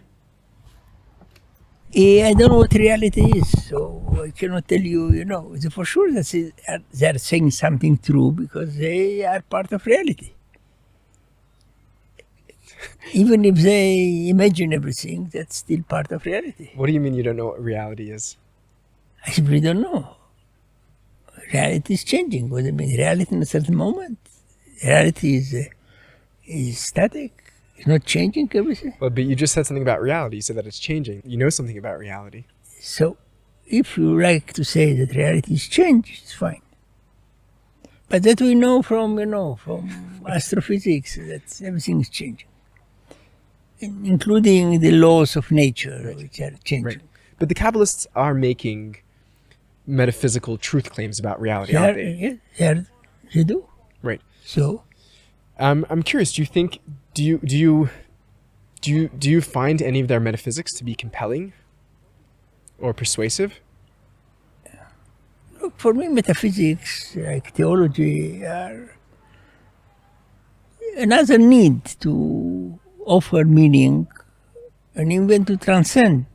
I don't know what reality is, so I cannot tell you, you know, for sure that they are saying something true because they are part of reality. Even if they imagine everything, that's still part of reality. What do you mean you don't know what reality is? I simply don't know. reality is changing. What do you mean? Reality in a certain moment, reality is uh, is static. It's not changing everything. Well, but you just said something about reality. You said that it's changing. You know something about reality. So, if you like to say that reality is changed, it's fine. But that we know from you know from astrophysics that everything is changing, including the laws of nature, which are changing. Right. But the Kabbalists are making metaphysical truth claims about reality, They, aren't they? yeah, are, they do. Right. So, Um, I'm curious. Do you think? Do you do you do you do you find any of their metaphysics to be compelling or persuasive? look, for me, metaphysics, like theology, are another need to offer meaning and even to transcend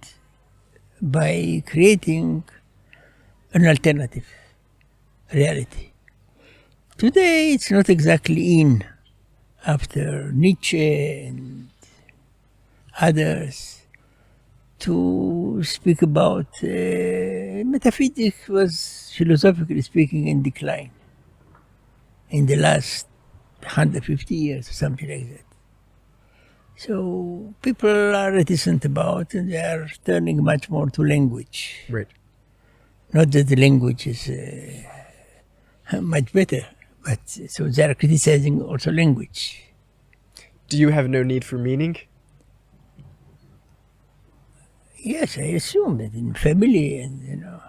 by creating an alternative reality. Today, it's not exactly in after Nietzsche and others to speak about uh, metaphysics was philosophically speaking in decline in the last 150 years or something like that. So people are reticent about and they are turning much more to language. Right. Not that the language is uh, much better, but so they are criticizing also language. Do you have no need for meaning? Yes, I assume that in family and you know.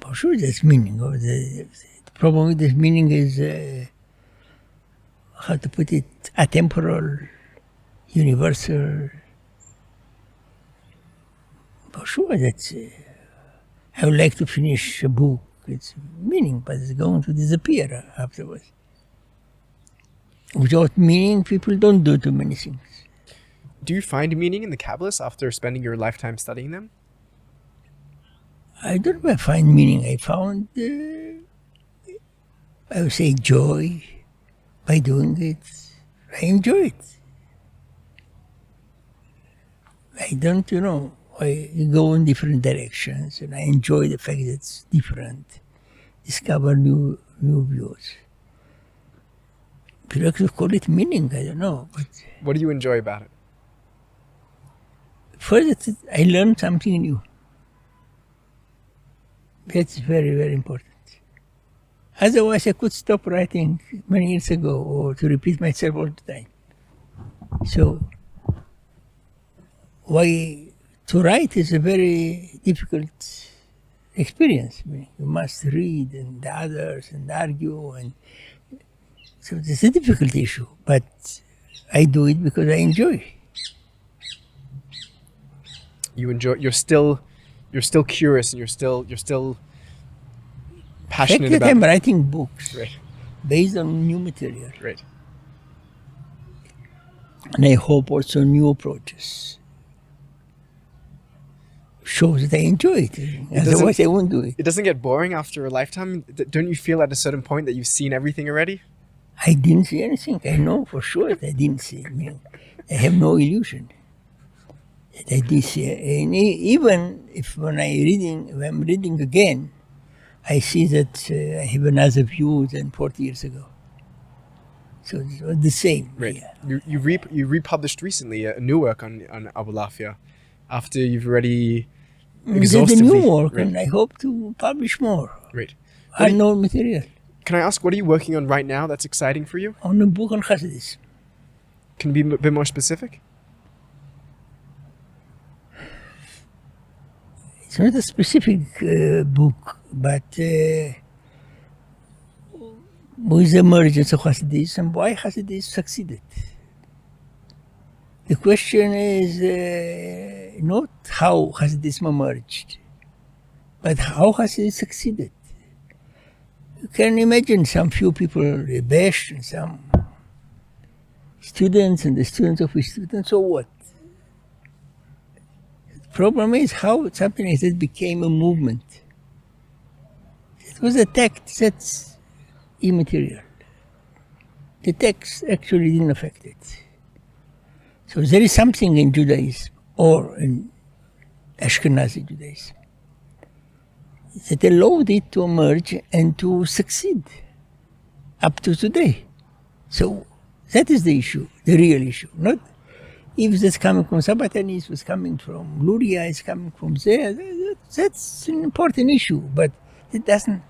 For sure, there's meaning. Or the, the problem with this meaning is uh, how to put it atemporal, universal. Sure, that Uh, I would like to finish a book. It's meaning, but it's going to disappear afterwards. Without meaning, people don't do too many things. Do you find meaning in the Kabbalists after spending your lifetime studying them? I don't know if I find meaning. I found, uh, I would say, joy by doing it. I enjoy it. I don't, you know, I go in different directions and I enjoy the fact that it's different. Discover new new views. You like to call it meaning, I don't know. But What do you enjoy about it? first, I learn something new. That's very, very important. Otherwise, I could stop writing many years ago or to repeat myself all the time. So, why to write is a very difficult experience. I mean, you must read and the others and argue, and so it's a difficult issue. But I do it because I enjoy. You enjoy. You're still, you're still curious, and you're still, you're still passionate fact about. I'm writing books Right. based on new material, Right. and I hope also new approaches. Shows that I enjoy it. Otherwise, they won't do it. It doesn't get boring after a lifetime. Don't you feel at a certain point that you've seen everything already? I didn't see anything. I know for sure that I didn't see. I mean, I have no illusion that I did see. And even if when I reading, when I'm reading again, I see that uh, I have another view than 40 years ago. So it's all the same. Right. Yeah. You you re- you republished recently a new work on on Abulafia, after you've already Did the new work, Right. and I hope to publish more right. What unknown material Can I ask what are you working on right now that's exciting for you? on a book on Hasidism. Can you be a bit more specific? It's not a specific uh, book, but uh, with the emergence of Hasidism, and why Hasidism succeeded. The question is uh, not how has Hasidism emerged, but how has it succeeded. You can imagine some few people, Besht, and some students, and the students of his students, so what? The problem is how something like that became a movement. It was a text that's immaterial. The text actually didn't affect it. So there is something in Judaism or in Ashkenazi Judaism that allowed it to emerge and to succeed up to today. So that is the issue, the real issue. Not if it's coming from Sabatanis, it's coming from Luria, it's coming from there. That's an important issue, but it doesn't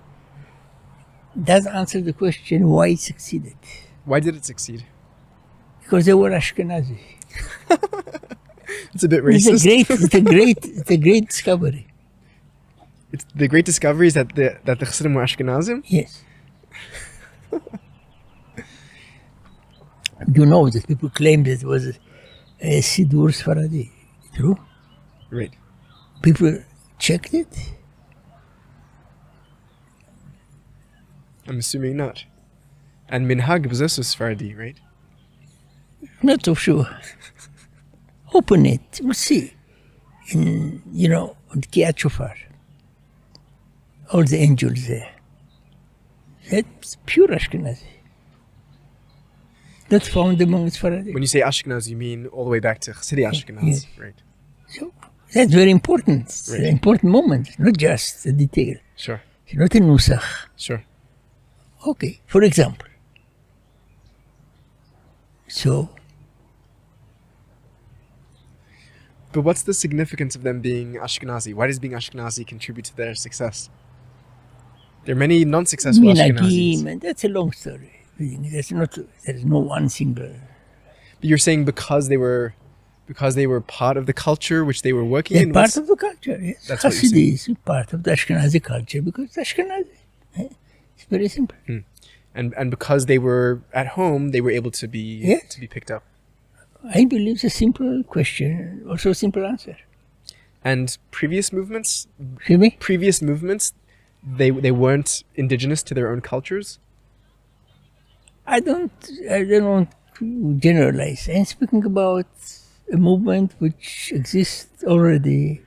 doesn't answer the question why it succeeded. Why did it succeed? Because they were Ashkenazi. It's a bit racist. It's a great, it's a great, it's a great discovery. It's the great discovery is that the that the Chassidim were Ashkenazim. Yes. you know that people claim that it was a, Sidur Sfaradi. True? Right. People checked it. I'm assuming not. And Minhag was also Sephardi, right? Not so sure. Open it. We'll see. In, you know, on Kiat Shofar. All the angels there. That's pure Ashkenazi. That's found among Sfaradi. When you say Ashkenaz, you mean all the way back to Chassidi Ashkenaz, Yes. right? So that's very important. It's Right. an important moment, not just a detail. Sure, It's not a nusach. sure. Okay, for example. So, But what's the significance of them being Ashkenazi? Why does being Ashkenazi contribute to their success? There are many non-successful Ashkenazis. and that's a long story. There's not, there is no one single. But you're saying because they were, because they were part of the culture which they were working They're in. part of the culture. Yes, That's what you're saying. Is part of the Ashkenazi culture because it's Ashkenazi. eh? It's very simple. and and because they were at home, they were able to be to be picked up. I believe it's a simple question, also a simple answer. And previous movements, See me? previous movements, they they weren't indigenous to their own cultures. I don't, I don't want to generalize. I'm speaking about a movement which exists already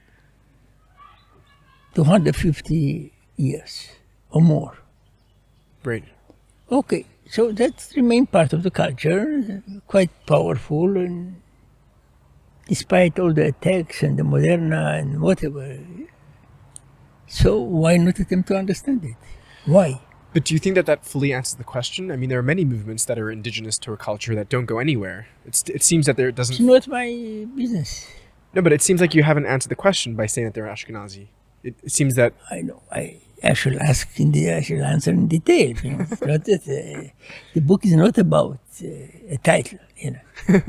250 years or more. Right. Okay, so that remain part of the culture, quite powerful, and despite all the attacks and the Moderna and whatever. So why not attempt to understand it? Why? But do you think that that fully answers the question? I mean, there are many movements that are indigenous to a culture that don't go anywhere. It's, it seems that there doesn't. It's not my business. No, but it seems like you haven't answered the question by saying that they're Ashkenazi. It, it seems that I know. I, I shall ask in the. I shall answer in detail. You know. Not that, uh, the book is not about uh, a title. You know.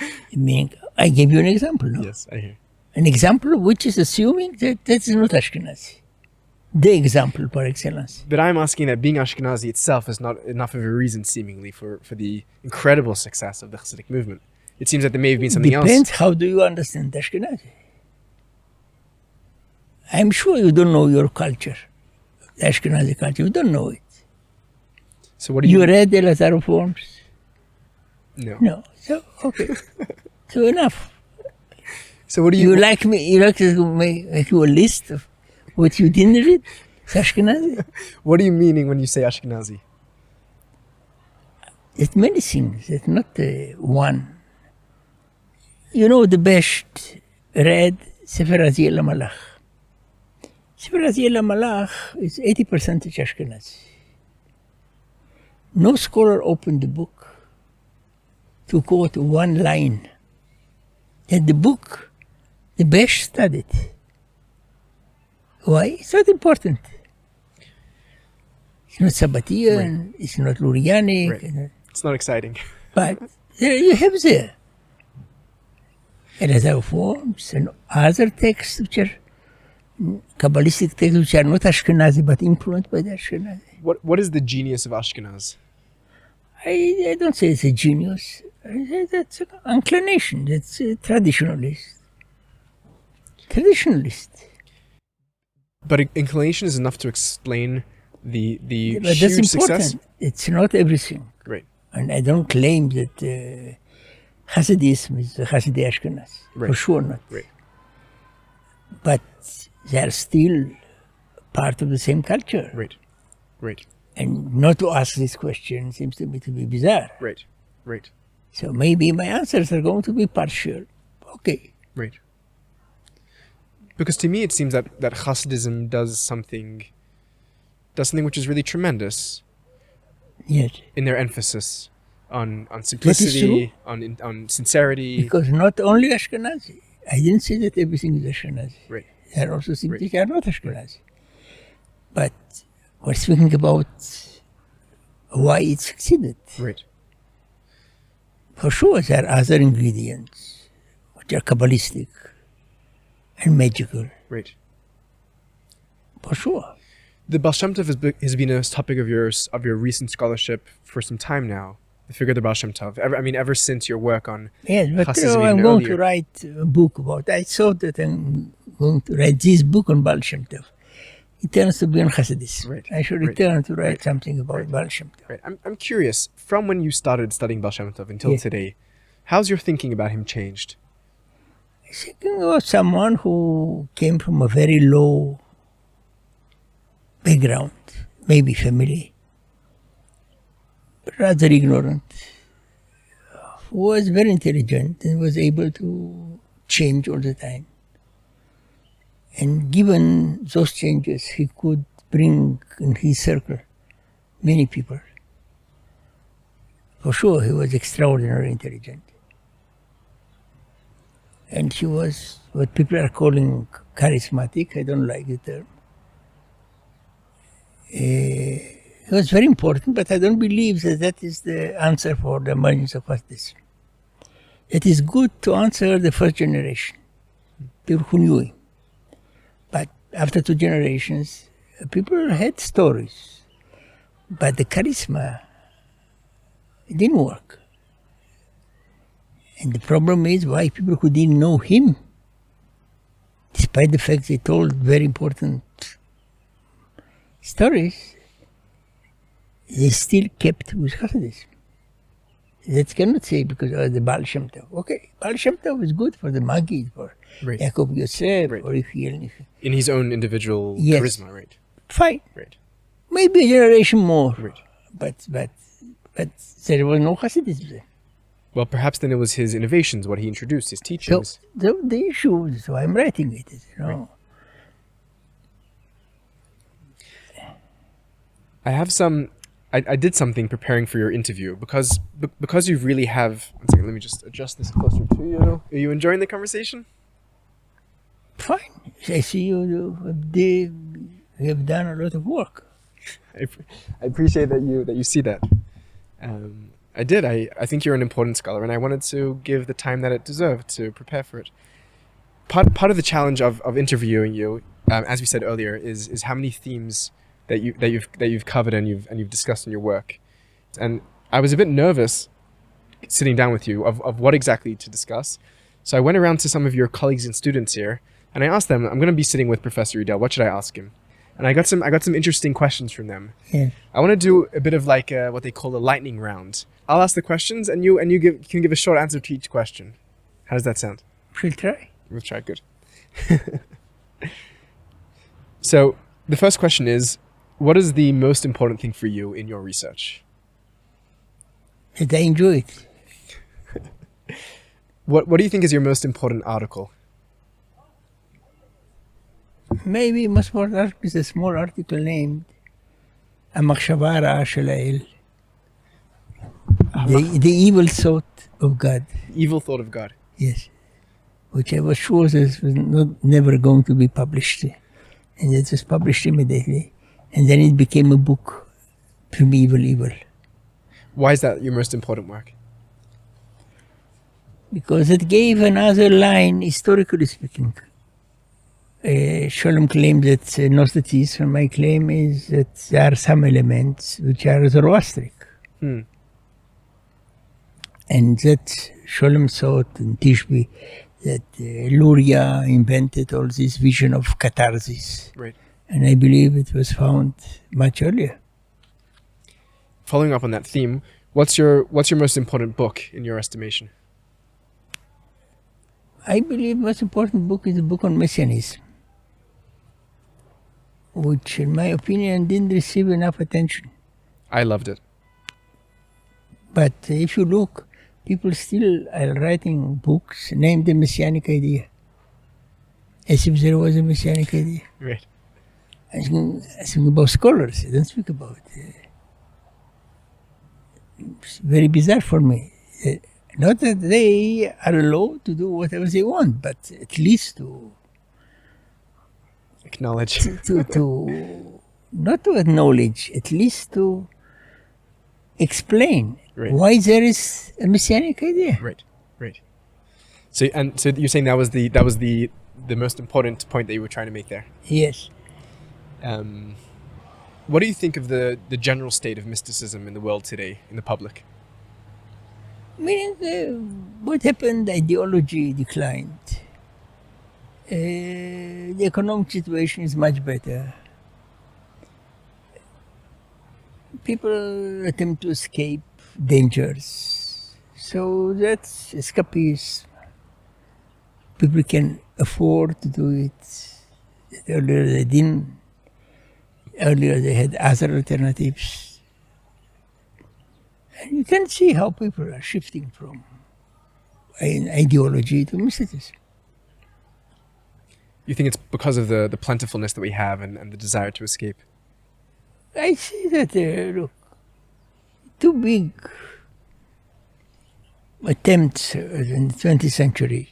I mean, I gave you an example. No? yes, I hear. An example which is assuming that that is not Ashkenazi. The example par excellence. But I'm asking that being Ashkenazi itself is not enough of a reason, seemingly, for, for the incredible success of the Hasidic movement. It seems that there may have been something Depends else. how do you understand Ashkenazi. I'm sure you don't know your culture, Ashkenazi culture. You don't know it. So what do you? You read the Eleazar of Worms? no. No. So okay. so enough. So what do you? You like me? You like to make, make you a list of what you didn't read? Ashkenazi. what are you meaning when you say Ashkenazi? It's many things. It's not uh, one. You know the best read Sefer Raziel Malach. Sefer Raziel Malach is 80% Ashkenazi. No scholar opened the book to quote one line. And the book, the best studied. Why? It's not important. It's not Sabbatian, it's not Lurianic, Right. It's not exciting. but there you have there. And Eleazar of Worms and other texts which are Kabbalistic texts which are not Ashkenazi but influenced by the Ashkenazi. What What is the genius of Ashkenaz? I, I don't say it's a genius. I say that's an inclination. That's a traditionalist. Traditionalist. But inclination is enough to explain the the But that's huge important. success. It's not everything. Right. And I don't claim that uh, Hasidism is the Hasidi Ashkenaz. For sure not. Right. But they are still part of the same culture. Right. Right. And not to ask this question seems to me to be bizarre. Right. Right. So maybe my answers are going to be partial. Okay. Right. Because to me, it seems that that Hasidism does something, does something which is really tremendous Yes. in their emphasis on on simplicity, on on sincerity. Because not only Ashkenazi. I didn't say that everything is Ashkenazi. Right. There are also Right. that are not Ashkenazi. But we're speaking about why it succeeded. Right. For sure, there are other ingredients which are Kabbalistic and magical. Right. For sure. The Baal Shem Tov has, be, has been a topic of yours of your recent scholarship for some time now. The figure of the Baal Shem Tov. Ever, I mean, ever since your work on Yes, but Hasidism uh, I'm even going to write a book about It. I thought that I'm going to write this book on Baal Shem Tov. It turns to be on Hasidism. Right, I should right, return to write right, something about right. Baal Shem Tov. Right. I'm, I'm curious, from when you started studying Baal Shem Tov until Yeah. today, how's your thinking about him changed? Thinking about someone who came from a very low background, maybe family, rather ignorant, who was very intelligent and was able to change all the time. And given those changes, he could bring in his circle many people. For sure, he was extraordinarily intelligent and he was what people are calling charismatic. I don't like the term. Uh, he was very important, but I don't believe that that is the answer for the emergence of Hasidism. It is good to answer the first generation, people who knew him. After two generations, uh, people had stories, but the charisma didn't work. And the problem is why people who didn't know him, despite the fact they told very important stories, they still kept with Hasidism. That cannot say because of the Baal Shem Tov. Okay, Baal Shem Tov is good for the Maggid, for Right. Yaakov Yosef, Right. or Yechiel. In his own individual Yes. charisma, right? Fine, Right. maybe a generation more, Right. but but but there was no Hasidism there. Well, perhaps then it was his innovations, what he introduced, his So teachings. the, the issue is why I'm writing it, you know. I have some. I, I did something preparing for your interview because be- because you really have. One second, let me just adjust this closer to you. Are you enjoying the conversation? Fine. I see you, they, have done a lot of work. I, I appreciate that you that you see that. Um, I did. I, I think you're an important scholar, and I wanted to give the time that it deserved to prepare for it. Part part of the challenge of, of interviewing you, um, as we said earlier, is is how many themes that you that you've that you've covered and you've and you've discussed in your work. And I was a bit nervous sitting down with you of, of what exactly to discuss. So I went around to some of your colleagues and students here, and I asked them, I'm going to be sitting with Professor Idel. What should I ask him? And I got some I got some interesting questions from them. Yeah. I want to do a bit of like uh, what they call a lightning round. I'll ask the questions, and you and you give, can give a short answer to each question. How does that sound? She'll try. We'll try. Good. so the first question is, what is the most important thing for you in your research? That I enjoy it. What What do you think is your most important article? maybe Masmur is a small article named Amakshavara Ashalail. The, the evil thought of God. Evil thought of God. Yes. Which I was sure this was not, never going to be published. And it was published immediately. And then it became a book, Primeval Evil. Why is that your most important work? Because it gave another line, historically speaking, uh, Scholem claims that uh, Gnosticism, my claim is that there are some elements which are Zoroastric. Hmm. And that Scholem thought in Tishby that uh, Luria invented all this vision of catharsis. Right. And I believe it was found much earlier. Following up on that theme, what's your What's your most important book in your estimation? I believe most important book is the book on Messianism, which, in my opinion, didn't receive enough attention. I loved it. But if you look, people still are writing books named the Messianic idea. as if there was a messianic idea. Right. I think, about scholars. I don't speak about. It's very bizarre for me. Uh, not that they are allowed to do whatever they want, but at least to Acknowledge. to, to not to acknowledge, at least to explain Right. why there is a messianic idea. Right. Right. So and so you're saying that was the that was the the most important point that you were trying to make there. Yes. Um, what do you think of the the general state of mysticism in the world today in the public? Meaning, uh, what happened? Ideology declined. Uh, the economic situation is much better. People attempt to escape dangers. So that's escapism. People can afford to do it. Earlier they didn't. Earlier they had other alternatives. And you can see how people are shifting from an ideology to mysticism. You think it's because of the the plentifulness that we have and, and the desire to escape? I see that, uh, look, two big attempts uh, in the 20th century,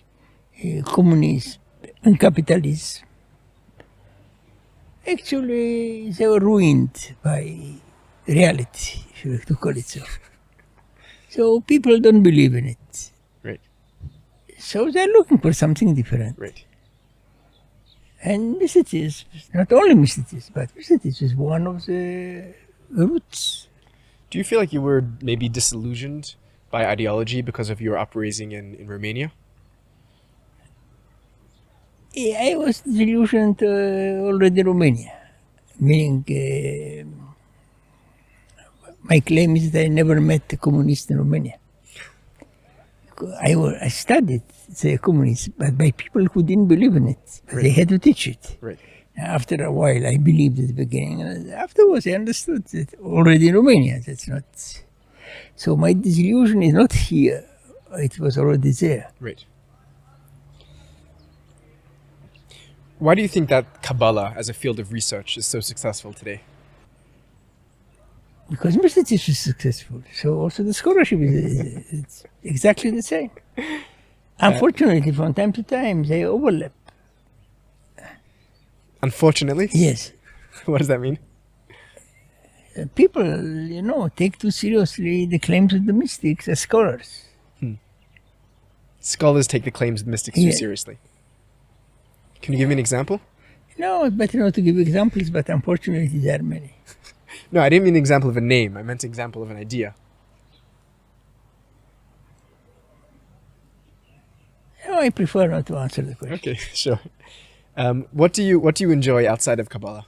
uh, communism and capitalism, actually they were ruined by reality, if you like to call it so. So people don't believe in it. Right. So they're looking for something different. Right. And mysticism, not only mysticism, but mysticism is one of the roots. Do you feel like you were maybe disillusioned by ideology because of your upraising in, in Romania? Yeah, I was disillusioned uh, already in Romania, meaning uh, my claim is that I never met a communist in Romania. I, I studied the communism, but by people who didn't believe in it. They had to teach it. Right. After a while, I believed at the beginning. and Afterwards, I understood that already in Romania, that's not. So my disillusion is not here. It was already there. Right. Why do you think that Kabbalah as a field of research is so successful today? Because mysticism is successful. So also the scholarship is it's exactly the same. Unfortunately, from time to time, they overlap. Unfortunately, Yes. what does that mean? Uh, People, you know, take too seriously the claims of the mystics as scholars. Scholars take the claims of mystics Yeah. too seriously. Can you give me an example? No, it's better not to give examples, but unfortunately, there are many. No, I didn't mean an example of a name. I meant an example of an idea. No, I prefer not to answer the question. Okay, sure. Um, what do you What do you enjoy outside of Kabbalah?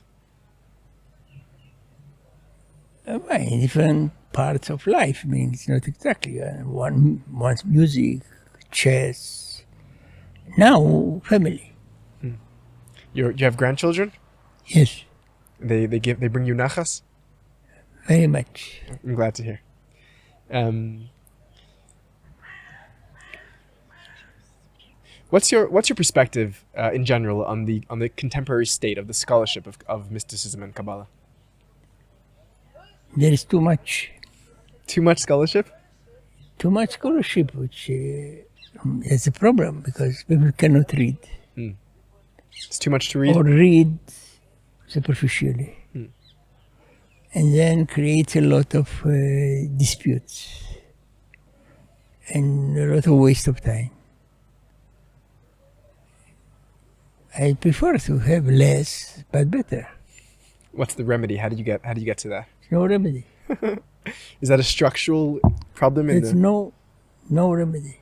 Uh, well, in different parts of life. I mean, it's not exactly uh, one. One's music, chess. Now, family. You're, you have grandchildren. Yes, They they give they bring you nachas. Very much. I'm glad to hear. Um, what's your What's your perspective uh, in general on the on the contemporary state of the scholarship of, of mysticism and Kabbalah? There is too much. Too much scholarship. too much scholarship, which uh, is a problem because people cannot read It's too much to read. or read superficially, and then create a lot of uh, disputes and a lot of waste of time. I prefer to have less but better. What's the remedy? How did you get How do you get to that? No remedy. Is that a structural problem in There's the? no no remedy.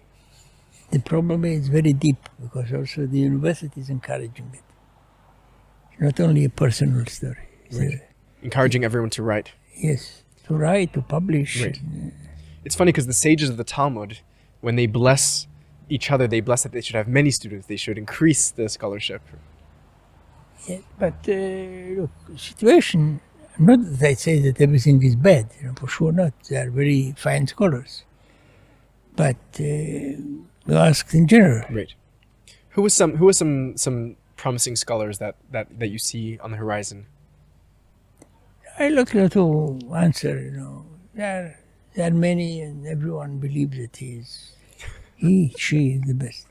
The problem is very deep because also the university is encouraging it. Not only a personal story. It's Right. Encouraging everyone to write. yes, to write, to publish. Right. It's funny because the sages of the Talmud, when they bless each other, they bless that they should have many students. They should increase the scholarship. Yeah, but uh, look, situation. Not that I say that everything is bad. You know, for sure not. They are very fine scholars. But uh, ask in general. Right. Who was some Who was some some promising scholars that, that, that you see on the horizon? I look to answer, you know. There are, there are many, and everyone believes that he is, he, she is the best.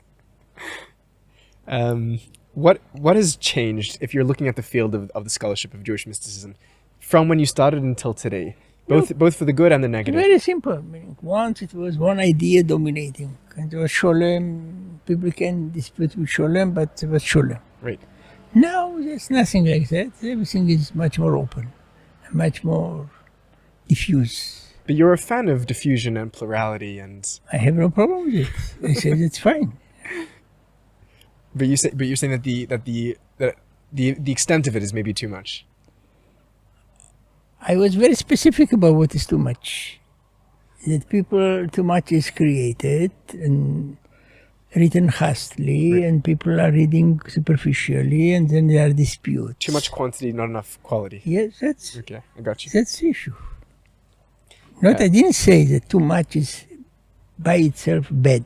Um, what what has changed if you're looking at the field of, of the scholarship of Jewish mysticism from when you started until today, both both for the good and the negative? Very simple. Meaning, once it was one idea dominating, and it was Scholem. People can dispute with Scholem, but it was Scholem. Right. Now there's nothing like that. Everything is much more open, much more diffuse. But you're a fan of diffusion and plurality, and I have no problem with it. I said it's fine. but you say but you're saying that the that the that the the extent of it is maybe too much. I was very specific about what is too much. That people too much is created and written hastily, Right. and people are reading superficially, and then there are disputes. Too much quantity, not enough quality. Yes, that's Okay, I got you. that's the issue. Not, Yeah. I didn't say that too much is by itself bad,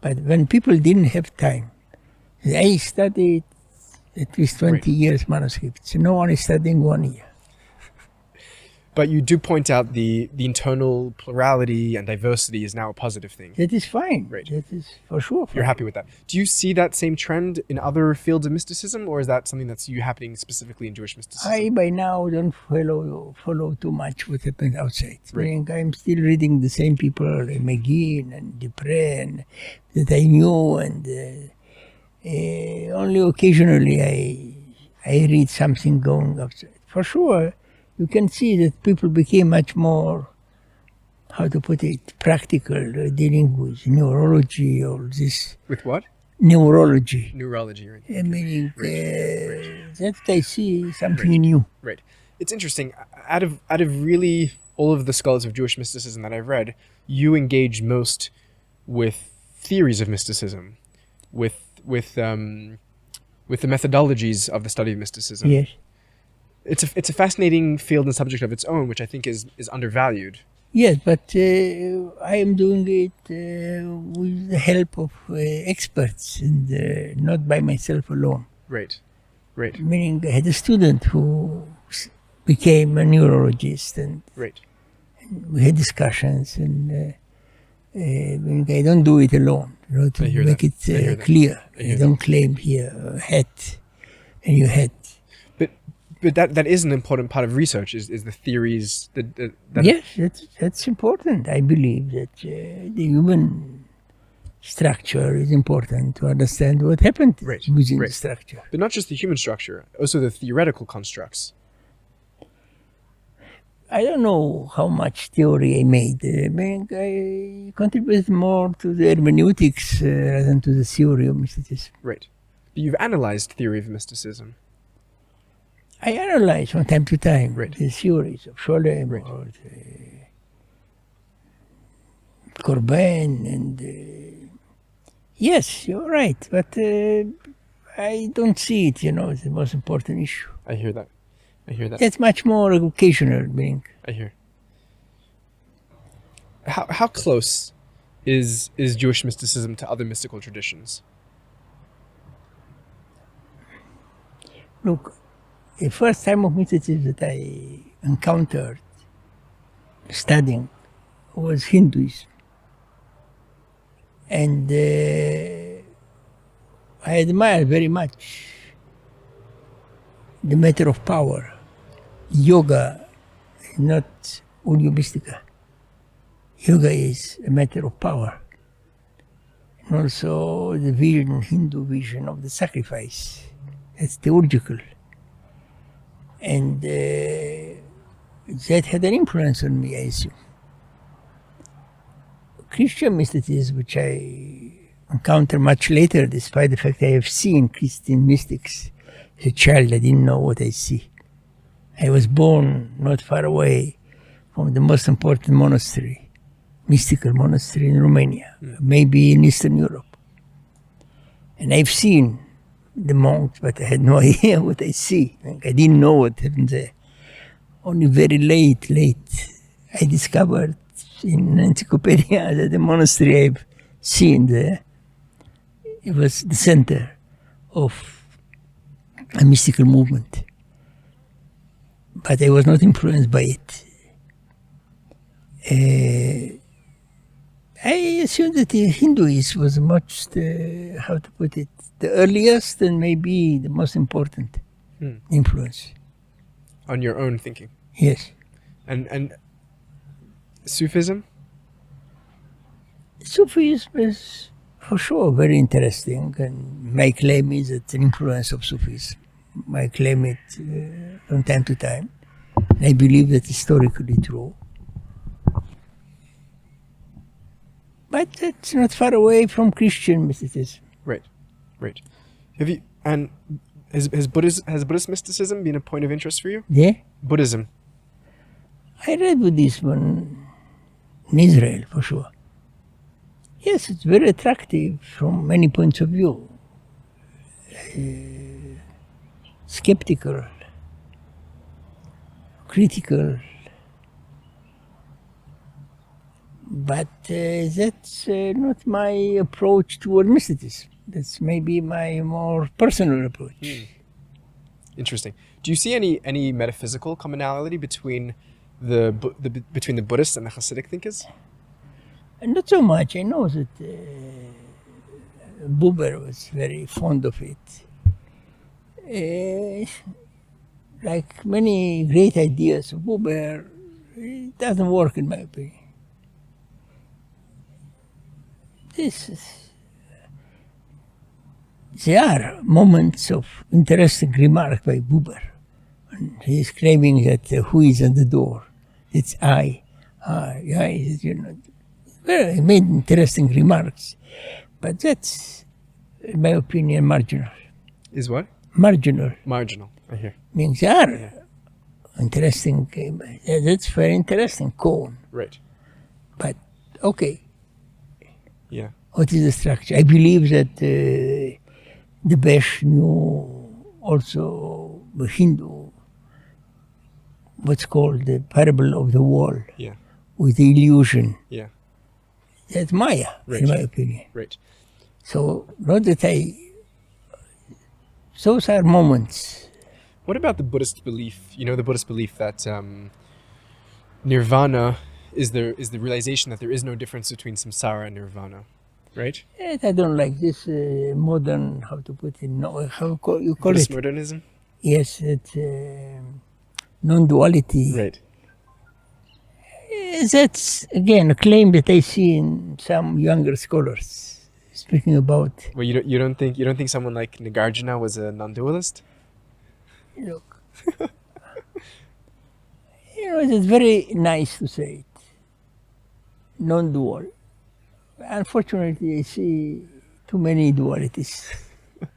but when people didn't have time, I studied at least 20 years manuscripts. No one is studying one year. But you do point out the the internal plurality and diversity is now a positive thing. That is fine. Right. That is for sure. You're happy with that. Do you see that same trend in other fields of mysticism, or is that something that's you happening specifically in Jewish mysticism? I by now don't follow follow too much what happens outside. Right. I'm still reading the same people, McGinn and Dupre, and that I knew, and uh, uh, only occasionally I I read something going outside. For sure, you can see that people became much more, how to put it, practical, uh, dealing with neurology or this with what? neurology. Neurology, right? I mean, uh, that I see something Right. new. Right. It's interesting. Out of out of really all of the scholars of Jewish mysticism that I've read, you engage most with theories of mysticism, with with um, with the methodologies of the study of mysticism. Yes. It's a it's a fascinating field and subject of its own, which I think is is undervalued. Yes, but uh, I am doing it uh, with the help of uh, experts and uh, not by myself alone. Right. Right. Meaning, I had a student who became a neurologist, and Right. we had discussions. And uh, uh, I don't do it alone. You know, to make that. It that. clear. I I don't claim here a hat, and you had. But that that is an important part of research is, is the theories that, that, that yes, that's that's important. I believe that uh, the human structure is important to understand what happened Right, within right. the structure. but not just the human structure, also the theoretical constructs. I don't know how much theory I made. Uh, I mean, I contributed more to the hermeneutics uh, rather than to the theory of mysticism. Right. But you've analyzed theory of mysticism. I analyze from time to time Right. the theories of Scholem Right. or the Corbin and uh, yes, you're right, but uh, I don't see it. You know, it's the most important issue. I hear that. I hear that. That's much more occasional, being I hear. How how close is is Jewish mysticism to other mystical traditions? look. The first time of mysticism that I encountered studying was Hinduism, and uh, I admire very much the matter of power. Yoga is not mystica. Yoga is a matter of power. And also the vision, Hindu vision of the sacrifice. It's theological. And that had an influence on me, I assume. Christian mysticism, which I encountered much later, despite the fact I have seen Christian mystics as a child, I didn't know what I see. I was born not far away from the most important monastery, mystical monastery in Romania, hmm. maybe in Eastern Europe. And I've seen the monks, but I had no idea what I see. Like, I didn't know what happened there. Only very late, late, I discovered in encyclopedia that the monastery I've seen there, it was the center of a mystical movement. But I was not influenced by it. Uh, I assume that the Hinduism was much the, how to put it, the earliest and maybe the most important Hmm. influence. On your own thinking. Yes. And and Sufism? Sufism is for sure very interesting, and my claim is it's an influence of Sufism. I claim it uh, from time to time. I believe that historically true. But it's not far away from Christian mysticism. Right. Have you and has, has Buddhist has Buddhist mysticism been a point of interest for you? Yeah? Buddhism. I read Buddhism in- in Israel for sure. Yes, it's very attractive from many points of view. Uh, skeptical, critical, but uh, that's uh, not my approach toward mysticism. That's maybe my more personal approach. Interesting. Do you see any any metaphysical commonality between the, the between the Buddhist and the Hasidic thinkers? Not so much. I know that uh, Buber was very fond of it. Uh, like many great ideas of Buber, it doesn't work in my opinion. This is, there are moments of interesting remark by Buber. And he is claiming that uh, who is at the door? It's I. Ah, I, you know, well, he made interesting remarks, but that's, in my opinion, marginal. Is what? Marginal Marginal. I hear. means they are interesting. uh, That's very interesting, cone. Right. But okay, Yeah. what is the structure? I believe that uh, the Besht knew also the Hindu, what's called the parable of the wall Yeah. with the illusion. Yeah. That's Maya, Right. in my opinion. Right. So, not that I. Those are moments. What about the Buddhist belief? You know, the Buddhist belief that um, nirvana is the is the realization that there is no difference between samsara and nirvana, right? Yet I don't like this uh, modern, how to put it, no, how you call, you call Buddhist it? modernism. Yes, it's uh, non duality. Right. That's, again, a claim that I see in some younger scholars speaking about. Well, you don't you don't think you don't think someone like Nagarjuna was a non-dualist? Look, you know, it's very nice to say it. Non dual. Unfortunately, I see too many dualities.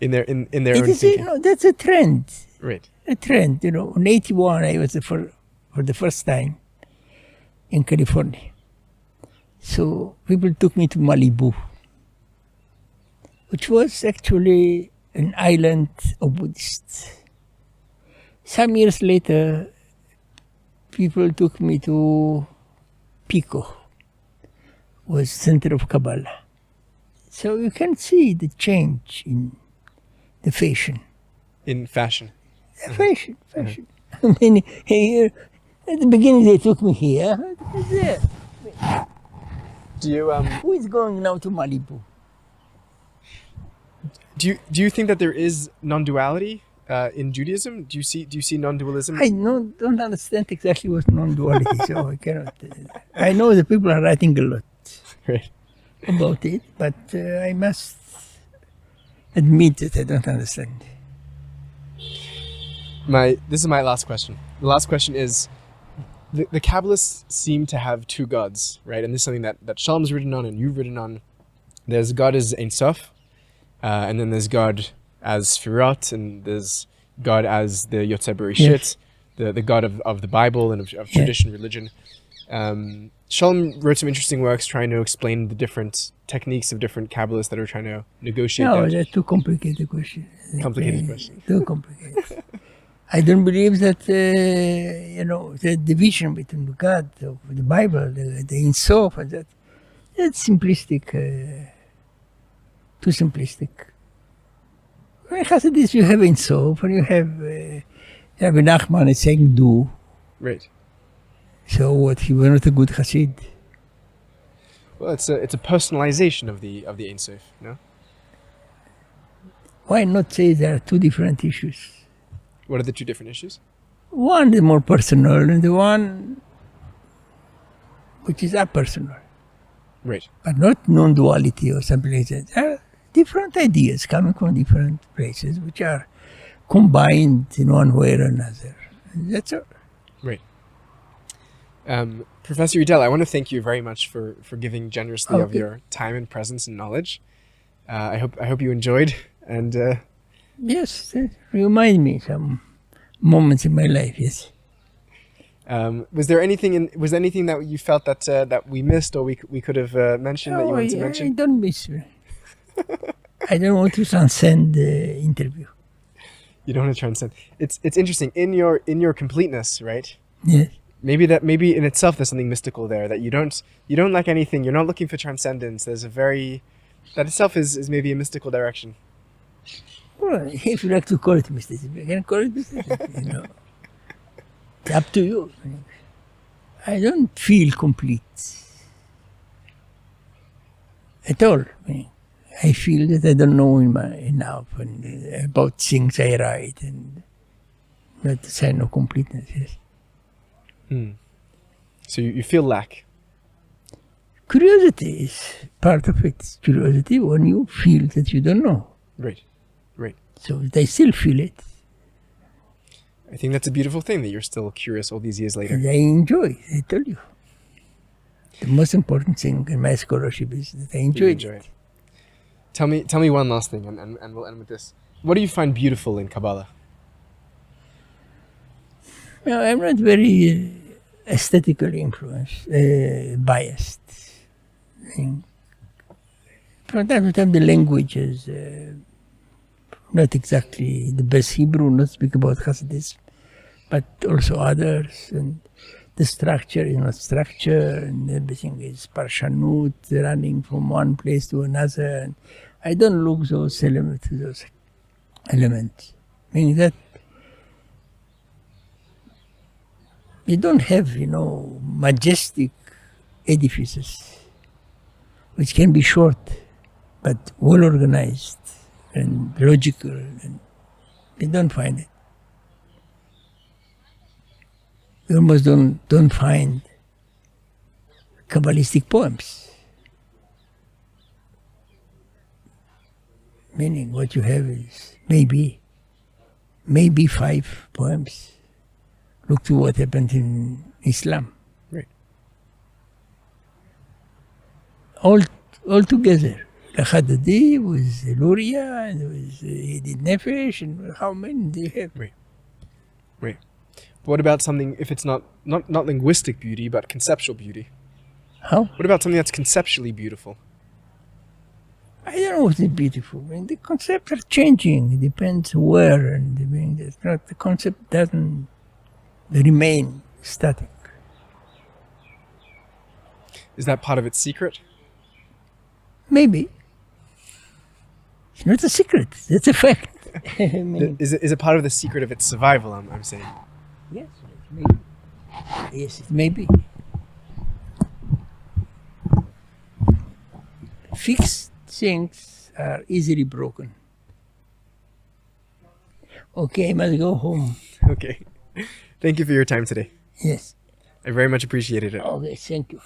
In their in, in their It own is, you thinking. know, that's a trend. Right. a trend. You know, in '81, I was the for, for the first time in California. So people took me to Malibu, which was actually an island of Buddhists. Some years later, people took me to Pico, was center of Kabbalah. So you can see the change in the fashion. In fashion. Fashion, fashion. I mean, here, at the beginning they took me here. There. Do you um Who is going now to Malibu? do you do you think that there is non-duality uh, in Judaism? Do you see do you see non-dualism? I no, don't understand exactly what non-duality is, so I cannot. Uh, I know the people are writing a lot Right. about it, but uh, I must admit that I don't understand. My this is my last question. The last question is the, the Kabbalists seem to have two gods, right? And this is something that, that Scholem's written on and you've written on. There's God as Ein Sof, uh, and then there's God as sefirot, and there's God as the Bereshit, Yes. the, the God of, of the Bible and of, of tradition, religion. Um, Scholem wrote some interesting works trying to explain the different techniques of different Kabbalists that are trying to negotiate No, that. that's too complicated question. Complicated Uh, question. Too complicated. I don't believe that uh, you know the division between God of the Bible, the, the Ein Sof, and that. That's simplistic. Uh, too simplistic. In Hasidus, you have Ein Sof, and you have uh, Rabbi Nachman is saying do. Right. So what? He was not a good Hasid. Well, it's a it's a personalization of the of the Ein Sof, no? Why not say there are two different issues? What are the two different issues? One is more personal, and the one which is impersonal, Right. but not non-duality or something like that. Different ideas coming from different places, which are combined in one way or another. That's all. Right. Um, Professor Idel, I want to thank you very much for, for giving generously of your time and presence and knowledge. Uh, I hope I hope you enjoyed, and uh, Yes, remind me some moments in my life. Yes. um, was there anything in was anything that you felt that uh, that we missed or we we could have uh, mentioned that you No, wanted to I, I mention? don't miss. I don't want to transcend the interview. You don't want to transcend. It's it's interesting in your in your completeness, right? Yes. Maybe that maybe in itself there's something mystical there that you don't you don't like anything. You're not looking for transcendence. There's a very that itself is, is maybe a mystical direction. Well, if you like to call it mysticism, you can call it mysticism. you know, it's up to you. I don't feel complete at all. I, feel that I don't know enough and, about things I write, and that's a sign of completeness. Yes. Hmm. So you, you feel lack. Curiosity is part of it. Curiosity when you feel that you don't know. Right. Right. So they still feel it, I think that's a beautiful thing that you're still curious all these years later. and I enjoy. I tell you, the most important thing in my scholarship is that I enjoy, enjoy it. Tell me tell me one last thing and, and, and we'll end with this. What do you find beautiful in Kabbalah? Well, I'm not very uh, aesthetically influenced, uh, biased. From time to time, the language is uh, not exactly the best Hebrew, not speak about Hasidism, but also others. And the structure is not structure, and everything is parshanut, running from one place to another. And I don't look those elements, those elements. Meaning that you don't have, you know, majestic edifices, which can be short, but well organized and logical, and you don't find it. You almost don't, don't find Kabbalistic poems. Meaning, what you have is maybe, maybe five poems. Look to what happened in Islam. Right. All, all together. Al-Khadadi was Luria, and was uh, Yedid Nefesh, and how many do you have? What about something if it's not, not not linguistic beauty but conceptual beauty? How? What about something that's conceptually beautiful? I don't know what is beautiful. I mean, the concepts are changing. It depends where, and I mean, it's not the concept doesn't remain static. Is that part of its secret? Maybe it's not a secret. That's a fact. I mean, Is it, is it part of the secret of its survival? I'm, I'm saying. Yes, maybe. Yes, it may be. Fixed things are easily broken. Okay, I must go home. Okay. Thank you for your time today. Yes. I very much appreciated it. Okay, thank you.